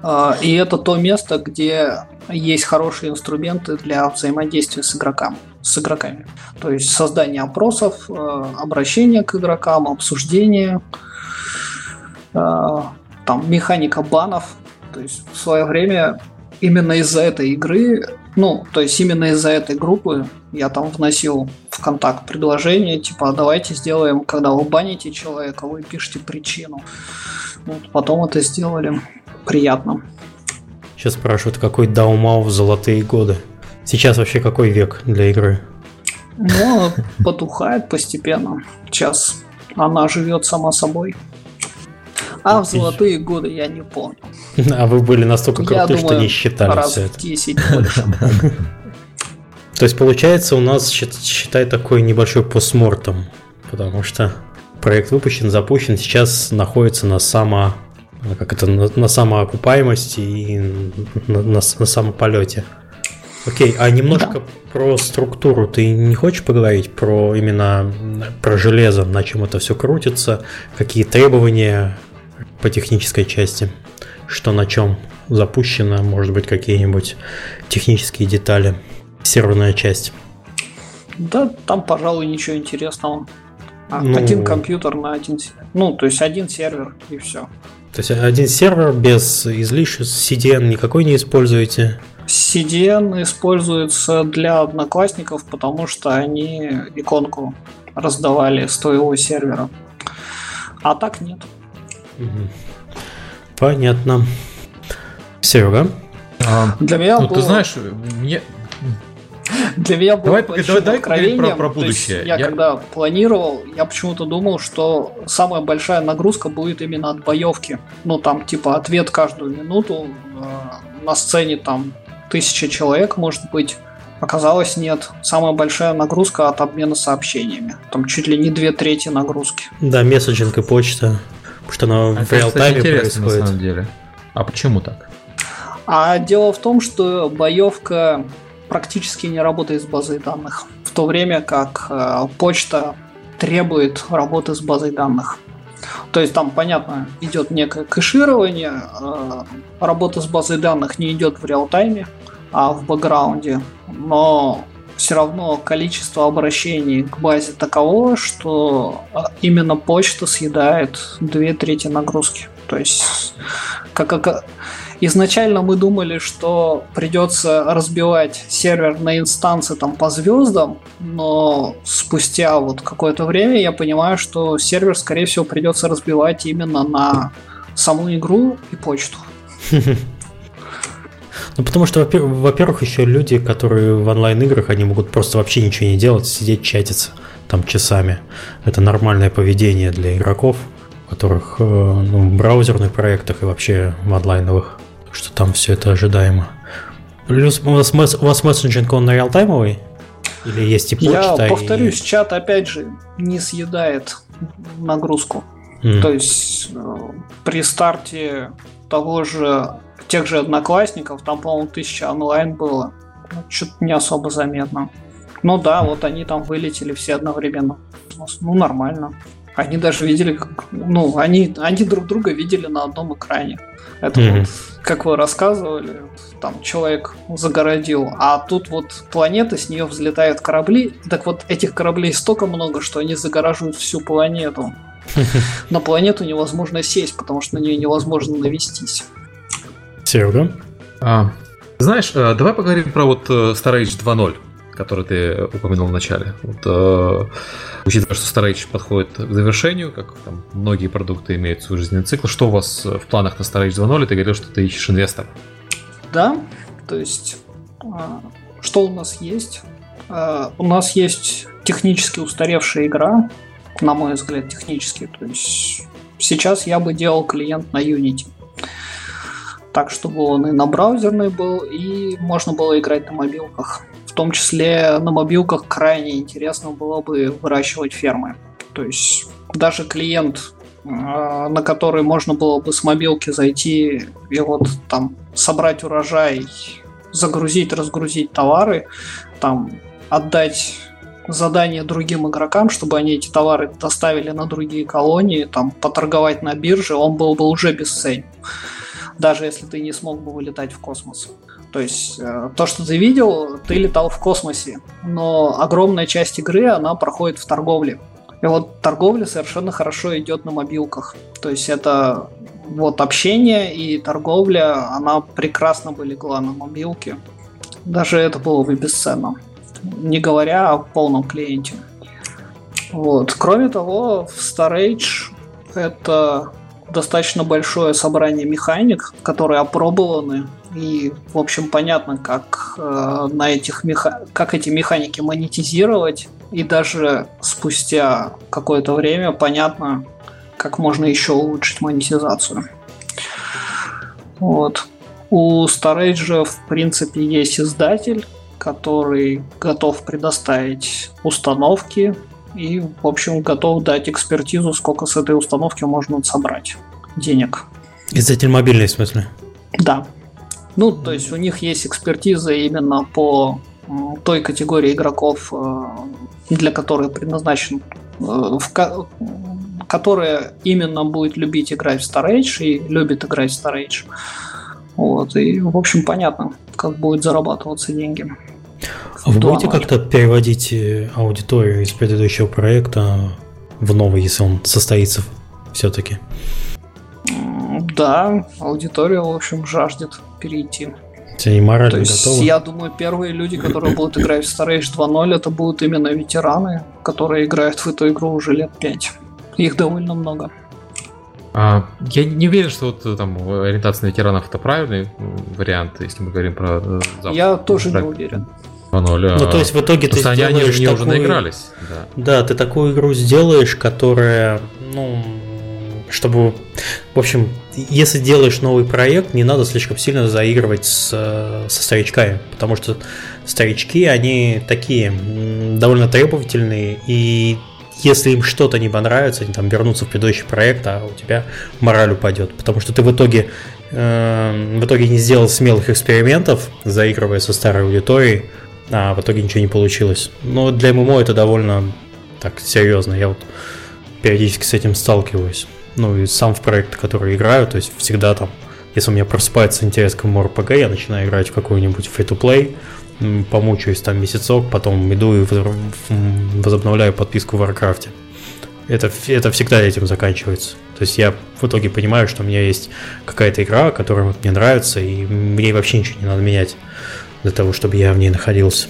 Э, и это то место, где есть хорошие инструменты для взаимодействия с игроками. С игроками. То есть создание опросов, э, обращение к игрокам, обсуждение, э, там механика банов. То есть в свое время именно из-за этой игры, ну, то есть именно из-за этой группы я там вносил в контакт предложение, типа, «А давайте сделаем, когда вы баните человека, вы пишете причину. Вот, потом это сделали. Приятно. Сейчас спрашивают, какой Даумау в золотые годы. Сейчас вообще какой век для игры? Ну, потухает постепенно. Сейчас она живет сама собой. А в золотые годы я не помню. А вы были настолько круты, что не считали раз все это. 10 больше. То есть получается у нас, считай, такой небольшой постмортом, потому что проект выпущен, запущен, сейчас находится на само как это на, на самоокупаемости и на, на, на самополете. Окей, а немножко да. про структуру ты не хочешь поговорить про именно про железо, на чем это все крутится, какие требования по технической части, что на чем запущено, может быть, какие-нибудь технические детали, серверная часть. Да, там, пожалуй, ничего интересного. А, ну, один компьютер на один, ну, то есть один сервер и все. То есть один сервер без излишеств, CDN никакой не используете? CDN используется для одноклассников, потому что они иконку раздавали с твоего сервера. А так нет. Понятно. Серега? А, Для меня ну, было... ты знаешь, мне, для меня было давай, давай, давай откровением. Про, про будущее. я, я когда планировал, я почему-то думал, что самая большая нагрузка будет именно от боевки. Ну, там, типа, ответ каждую минуту. Э, на сцене там тысяча человек, может быть. Оказалось, нет. Самая большая нагрузка от обмена сообщениями. Там чуть ли не две трети нагрузки. Да, месседжинг и почта. Что она а в реал-тайме происходит. На самом деле. А почему так? А дело в том, что боевка практически не работает с базой данных, в то время как э, почта требует работы с базой данных. То есть там, понятно, идет некое кэширование, э, работа с базой данных не идет в реал-тайме, а в бэкграунде, но все равно количество обращений к базе таково, что э, именно почта съедает две трети нагрузки. То есть как, как Изначально мы думали, что придется разбивать сервер на инстансы там по звездам, но спустя вот какое-то время я понимаю, что сервер, скорее всего, придется разбивать именно на саму игру и почту. Ну, потому что, во-первых, еще люди, которые в онлайн-играх, они могут просто вообще ничего не делать, сидеть, чатиться там часами. Это нормальное поведение для игроков, которых э, ну, в браузерных проектах и вообще в онлайновых что там все это ожидаемо. Плюс у вас, у вас мессенджинг, он на реалтаймовый? Или есть и почта? Я повторюсь, и... чат опять же не съедает нагрузку. Mm. То есть э, при старте того же тех же одноклассников, там, по-моему, тысяча онлайн было. Ну, Что-то не особо заметно. Ну да, вот они там вылетели все одновременно. Ну, нормально. Они даже видели, как, ну, они, они друг друга видели на одном экране. Это mm-hmm. вот, как вы рассказывали, там человек загородил, а тут вот планета, с нее взлетают корабли. Так вот, этих кораблей столько много, что они загораживают всю планету. На планету невозможно сесть, потому что на нее невозможно навестись. Серега? А, знаешь, э, давай поговорим про вот э, Storage 2.0 который ты упомянул в начале. Вот, э, учитывая, что Storage подходит к завершению, как там, многие продукты имеют свой жизненный цикл, что у вас в планах на Storage 2.0? Ты говорил, что ты ищешь инвестора. Да, то есть э, что у нас есть? Э, у нас есть технически устаревшая игра, на мой взгляд, технически. То есть сейчас я бы делал клиент на Unity. так, чтобы он и на браузерный был, и можно было играть на мобилках. В том числе на мобилках крайне интересно было бы выращивать фермы. То есть даже клиент, а, на который можно было бы с мобилки зайти и вот там собрать урожай, загрузить, разгрузить товары, там отдать задание другим игрокам, чтобы они эти товары доставили на другие колонии, там поторговать на бирже, он был бы уже бесценен. Даже если ты не смог бы вылетать в космос. То есть э, то, что ты видел, ты летал в космосе, но огромная часть игры, она проходит в торговле. И вот торговля совершенно хорошо идет на мобилках. То есть это вот общение и торговля, она прекрасно бы легла на мобилке. Даже это было бы бесценно. Не говоря о полном клиенте. Вот. Кроме того, в Storage это достаточно большое собрание механик, которые опробованы и, в общем, понятно, как э, на этих меха... как эти механики монетизировать, и даже спустя какое-то время понятно, как можно еще улучшить монетизацию. Вот. У Storage, в принципе, есть издатель, который готов предоставить установки и, в общем, готов дать экспертизу, сколько с этой установки можно собрать денег. Издатель мобильный, в смысле? Да. Ну, то есть у них есть экспертиза именно по той категории игроков, э, для которой предназначен, э, в которая именно будет любить играть в Storage и любит играть в Storage. Вот, и, в общем, понятно, как будет зарабатываться деньги. А вы будете как-то переводить э, аудиторию из предыдущего проекта в новый, если он состоится все-таки? Да, аудитория, в общем, жаждет перейти. Они морально То есть, готовы? я думаю, первые люди, которые будут играть в Star Age 2.0, это будут именно ветераны, которые играют в эту игру уже лет 5. Их довольно много. А, я не уверен, что вот там ориентация на ветеранов это правильный вариант, если мы говорим про э, запуск. Я тоже не уверен. 2.0. Ну, то есть в итоге ты они, они такую... уже наигрались. Да. да, ты такую игру сделаешь, которая, ну, чтобы, в общем, если делаешь новый проект, не надо слишком сильно заигрывать с, со старичками, потому что старички, они такие довольно требовательные, и если им что-то не понравится, они там вернутся в предыдущий проект, а у тебя мораль упадет, потому что ты в итоге э, в итоге не сделал смелых экспериментов, заигрывая со старой аудиторией, а в итоге ничего не получилось. Но для ММО это довольно так серьезно. Я вот периодически с этим сталкиваюсь ну и сам в проект, который играю, то есть всегда там, если у меня просыпается интерес к MMORPG, я начинаю играть в какой-нибудь free-to-play, помучаюсь там месяцок, потом иду и возобновляю подписку в Warcraft. Это, это всегда этим заканчивается. То есть я в итоге понимаю, что у меня есть какая-то игра, которая вот мне нравится, и мне вообще ничего не надо менять для того, чтобы я в ней находился.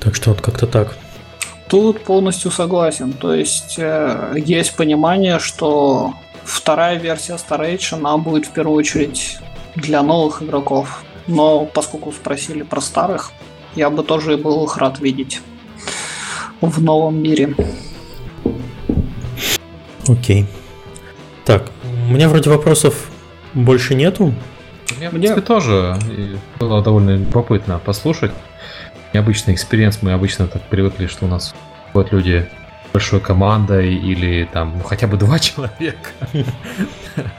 Так что вот как-то так. Тут полностью согласен. То есть э, есть понимание, что вторая версия Storage, она будет в первую очередь для новых игроков. Но поскольку спросили про старых, я бы тоже был их рад видеть в новом мире. Окей. Так, у меня вроде вопросов больше нету. Мне, в принципе, тоже было довольно любопытно послушать необычный experience. Мы обычно так привыкли, что у нас вот люди большой командой или там ну, хотя бы два человека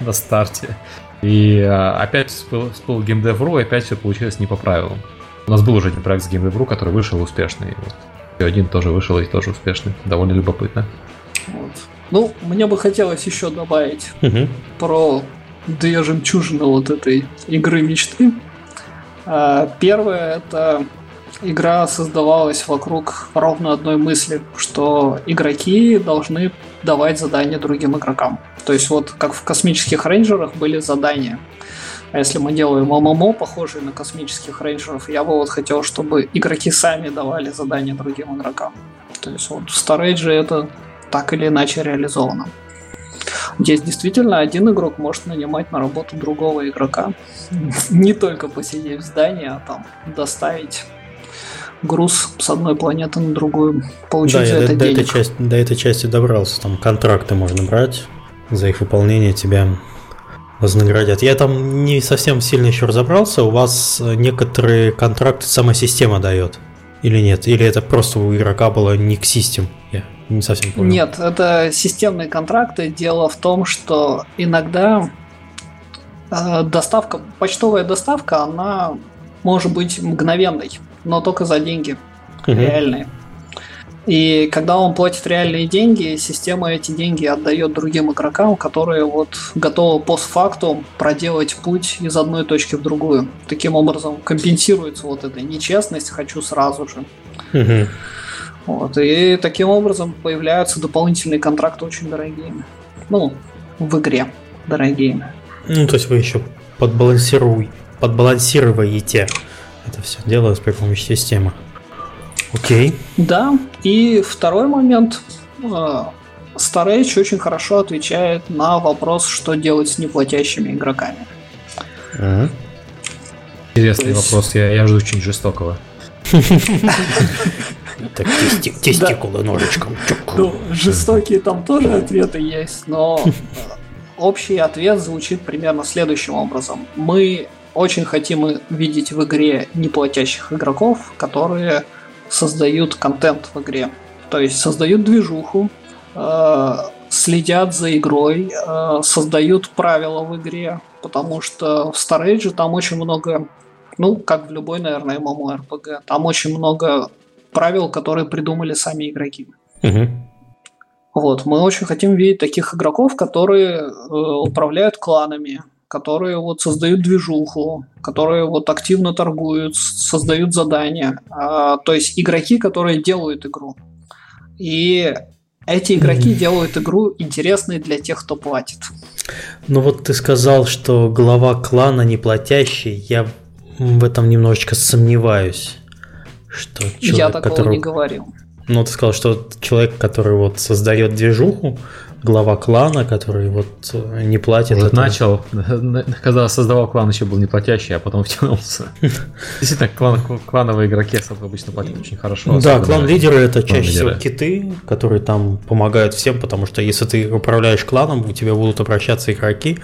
на старте. И а, опять всплыл, всплыл GameDev.ru, и опять все получилось не по правилам. У нас был уже один проект с GameDev.ru, который вышел успешный. Вот. И один тоже вышел и тоже успешный. Довольно любопытно. Вот. Ну, мне бы хотелось еще добавить угу. про две жемчужины вот этой игры мечты. А, первое это игра создавалась вокруг ровно одной мысли, что игроки должны давать задания другим игрокам. То есть вот как в космических рейнджерах были задания. А если мы делаем ММО, похожие на космических рейнджеров, я бы вот хотел, чтобы игроки сами давали задания другим игрокам. То есть вот в Storage это так или иначе реализовано. Здесь действительно один игрок может нанимать на работу другого игрока. Не только посидеть в здании, а там доставить груз с одной планеты на другую, получить да, за это до, денег. До этой, части, до этой части добрался, там контракты можно брать, за их выполнение тебя вознаградят. Я там не совсем сильно еще разобрался. У вас некоторые контракты сама система дает. Или нет? Или это просто у игрока было не к систем? Я не совсем понял. Нет, это системные контракты. Дело в том, что иногда э, доставка, почтовая доставка, она может быть мгновенной, но только за деньги Мгм. реальные. И когда он платит реальные деньги, система эти деньги отдает другим игрокам, которые вот готовы постфактум проделать путь из одной точки в другую. Таким образом компенсируется вот эта нечестность «хочу сразу же». Мгм. Вот, и таким образом появляются дополнительные контракты очень дорогие. Ну, в игре дорогие. Ну, то есть вы еще подбалансируй, подбалансируете это все дело при помощи системы. Окей. Да, и второй момент. э, Старейдж очень хорошо отвечает на вопрос, что делать с неплатящими игроками. Интересный есть- вопрос, я, я жду очень жестокого. Так, тести- тестикулы ножичком. Чук. Ну, жестокие там тоже ответы есть, но э, общий ответ звучит примерно следующим образом. Мы очень хотим видеть в игре неплатящих игроков, которые создают контент в игре. То есть создают движуху, э, следят за игрой, э, создают правила в игре, потому что в Старейдже там очень много, ну, как в любой, наверное, MMORPG, там очень много правил, которые придумали сами игроки. Мгм. Вот, мы очень хотим видеть таких игроков, которые э, управляют кланами, которые вот создают движуху, которые вот активно торгуют, создают задания. А, то есть игроки, которые делают игру. И эти игроки Мгм. делают игру интересной для тех, кто платит. Ну вот ты сказал, что глава клана не платящий. Я в этом немножечко сомневаюсь. Что человек, Я такого который... не говорил. Ну, ты сказал, что человек, который вот создает движуху, глава клана, который вот э, не платит. Вот это- начал, когда создавал клан, еще был неплатящий, а потом втянулся. Действительно, клан, клановые игроки обычно платят очень хорошо. Да, клан-лидеры это чаще всего киты, которые там помогают всем, потому что если ты управляешь кланом, у тебя будут обращаться игроки,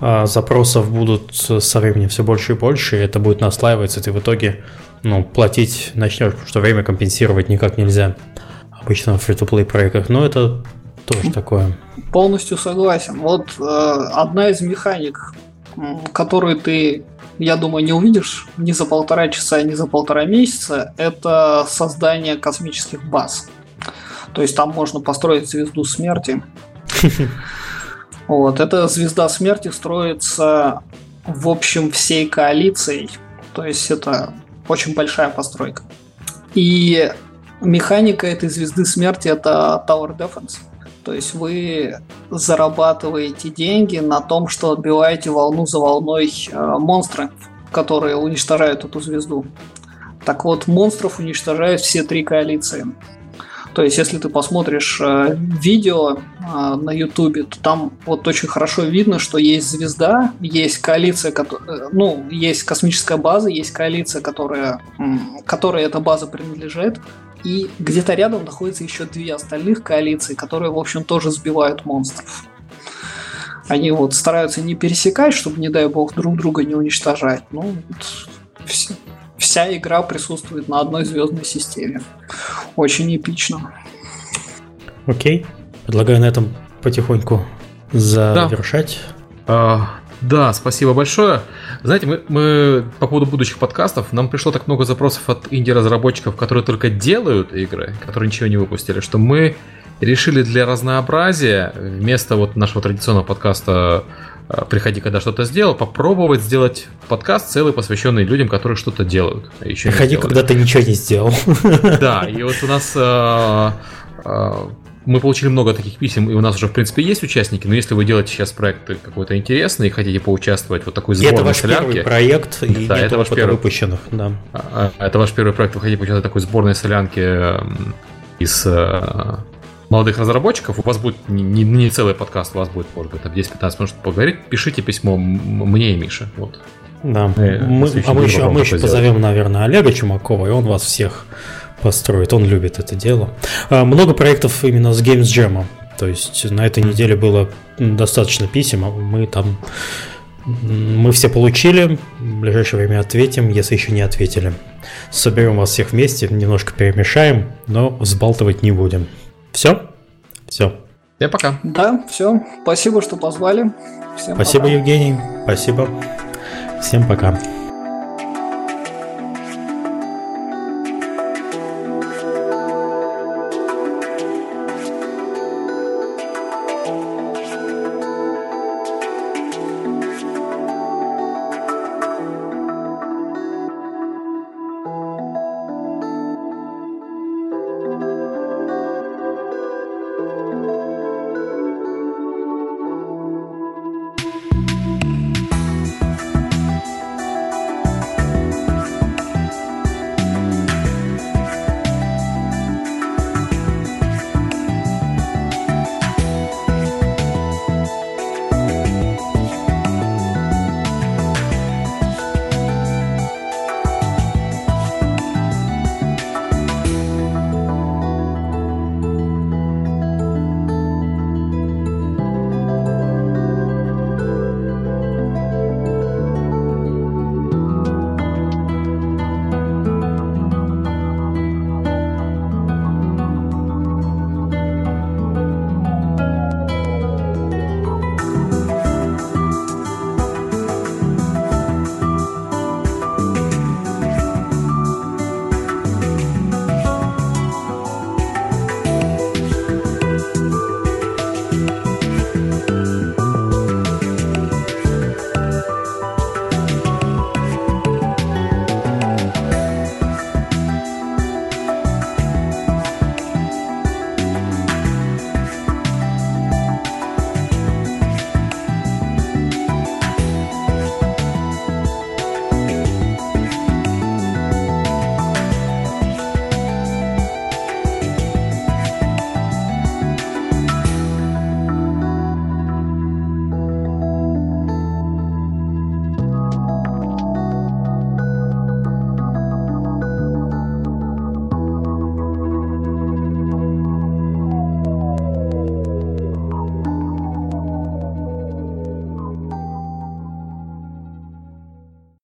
а запросов будут со временем все больше и больше, и это будет наслаиваться, и ты в итоге ну, платить начнешь, потому что время компенсировать никак нельзя обычно в фри-то-плей проектах. Но это тоже такое. Полностью согласен. Вот э, одна из механик, которую ты, я думаю, не увидишь ни за полтора часа, ни за полтора месяца, это создание космических баз. То есть там можно построить звезду смерти. Вот, эта звезда смерти строится в общем всей коалицией. То есть это очень большая постройка. И механика этой звезды смерти это Tower Defense. То есть вы зарабатываете деньги на том, что отбиваете волну за волной э, монстры, которые уничтожают эту звезду. Так вот, монстров уничтожают все три коалиции. То есть, если ты посмотришь э, видео э, на Ютубе, то там вот очень хорошо видно, что есть звезда, есть коалиция, э, ну, есть космическая база, есть коалиция, которая, которой эта база принадлежит, и где-то рядом находятся еще две остальных коалиции, которые, в общем, тоже сбивают монстров. Они вот стараются не пересекать, чтобы, не дай бог, друг друга не уничтожать. Ну, вот вс- вся игра присутствует на одной звездной системе. Очень эпично. Окей. Предлагаю на этом потихоньку завершать. А, да, спасибо большое. Знаете, мы, мы по поводу будущих подкастов, нам пришло так много запросов от инди-разработчиков, которые только делают игры, которые ничего не выпустили, что мы решили для разнообразия вместо вот нашего традиционного подкаста «Приходи, когда что-то сделал», попробовать сделать подкаст целый, посвященный людям, которые что-то делают. а еще Приходи, когда ты ничего не сделал. Да, и вот у нас э, мы получили много таких писем, и у нас уже, в принципе, есть участники, но если вы делаете сейчас проект какой-то интересный и хотите поучаствовать в вот такой И это сборной ваш первый солянки, проект, и Да, это ваш первый. выпущенных, да. а, а, это ваш первый проект, вы хотите поучаствовать в такой сборной солянке эм, из молодых разработчиков, у вас будет не, не- не целый подкаст, у вас будет, может быть, там 10-15 минут поговорить, пишите письмо мне и Мише. Вот. Да. Э, Мы- а мы еще, а мы еще позовем, наверное, Олега Чумакова, и он вас всех построит. Он любит это дело. А, Много проектов именно с Games Jam. То есть на этой неделе было достаточно писем, а мы там Мы все получили, в ближайшее время ответим, если еще не ответили. Соберем вас всех вместе, немножко перемешаем, но взбалтывать не будем. Все? Все. Всем пока. Да, все. Спасибо, что позвали. Всем Спасибо, пока. Евгений. Спасибо. Всем пока.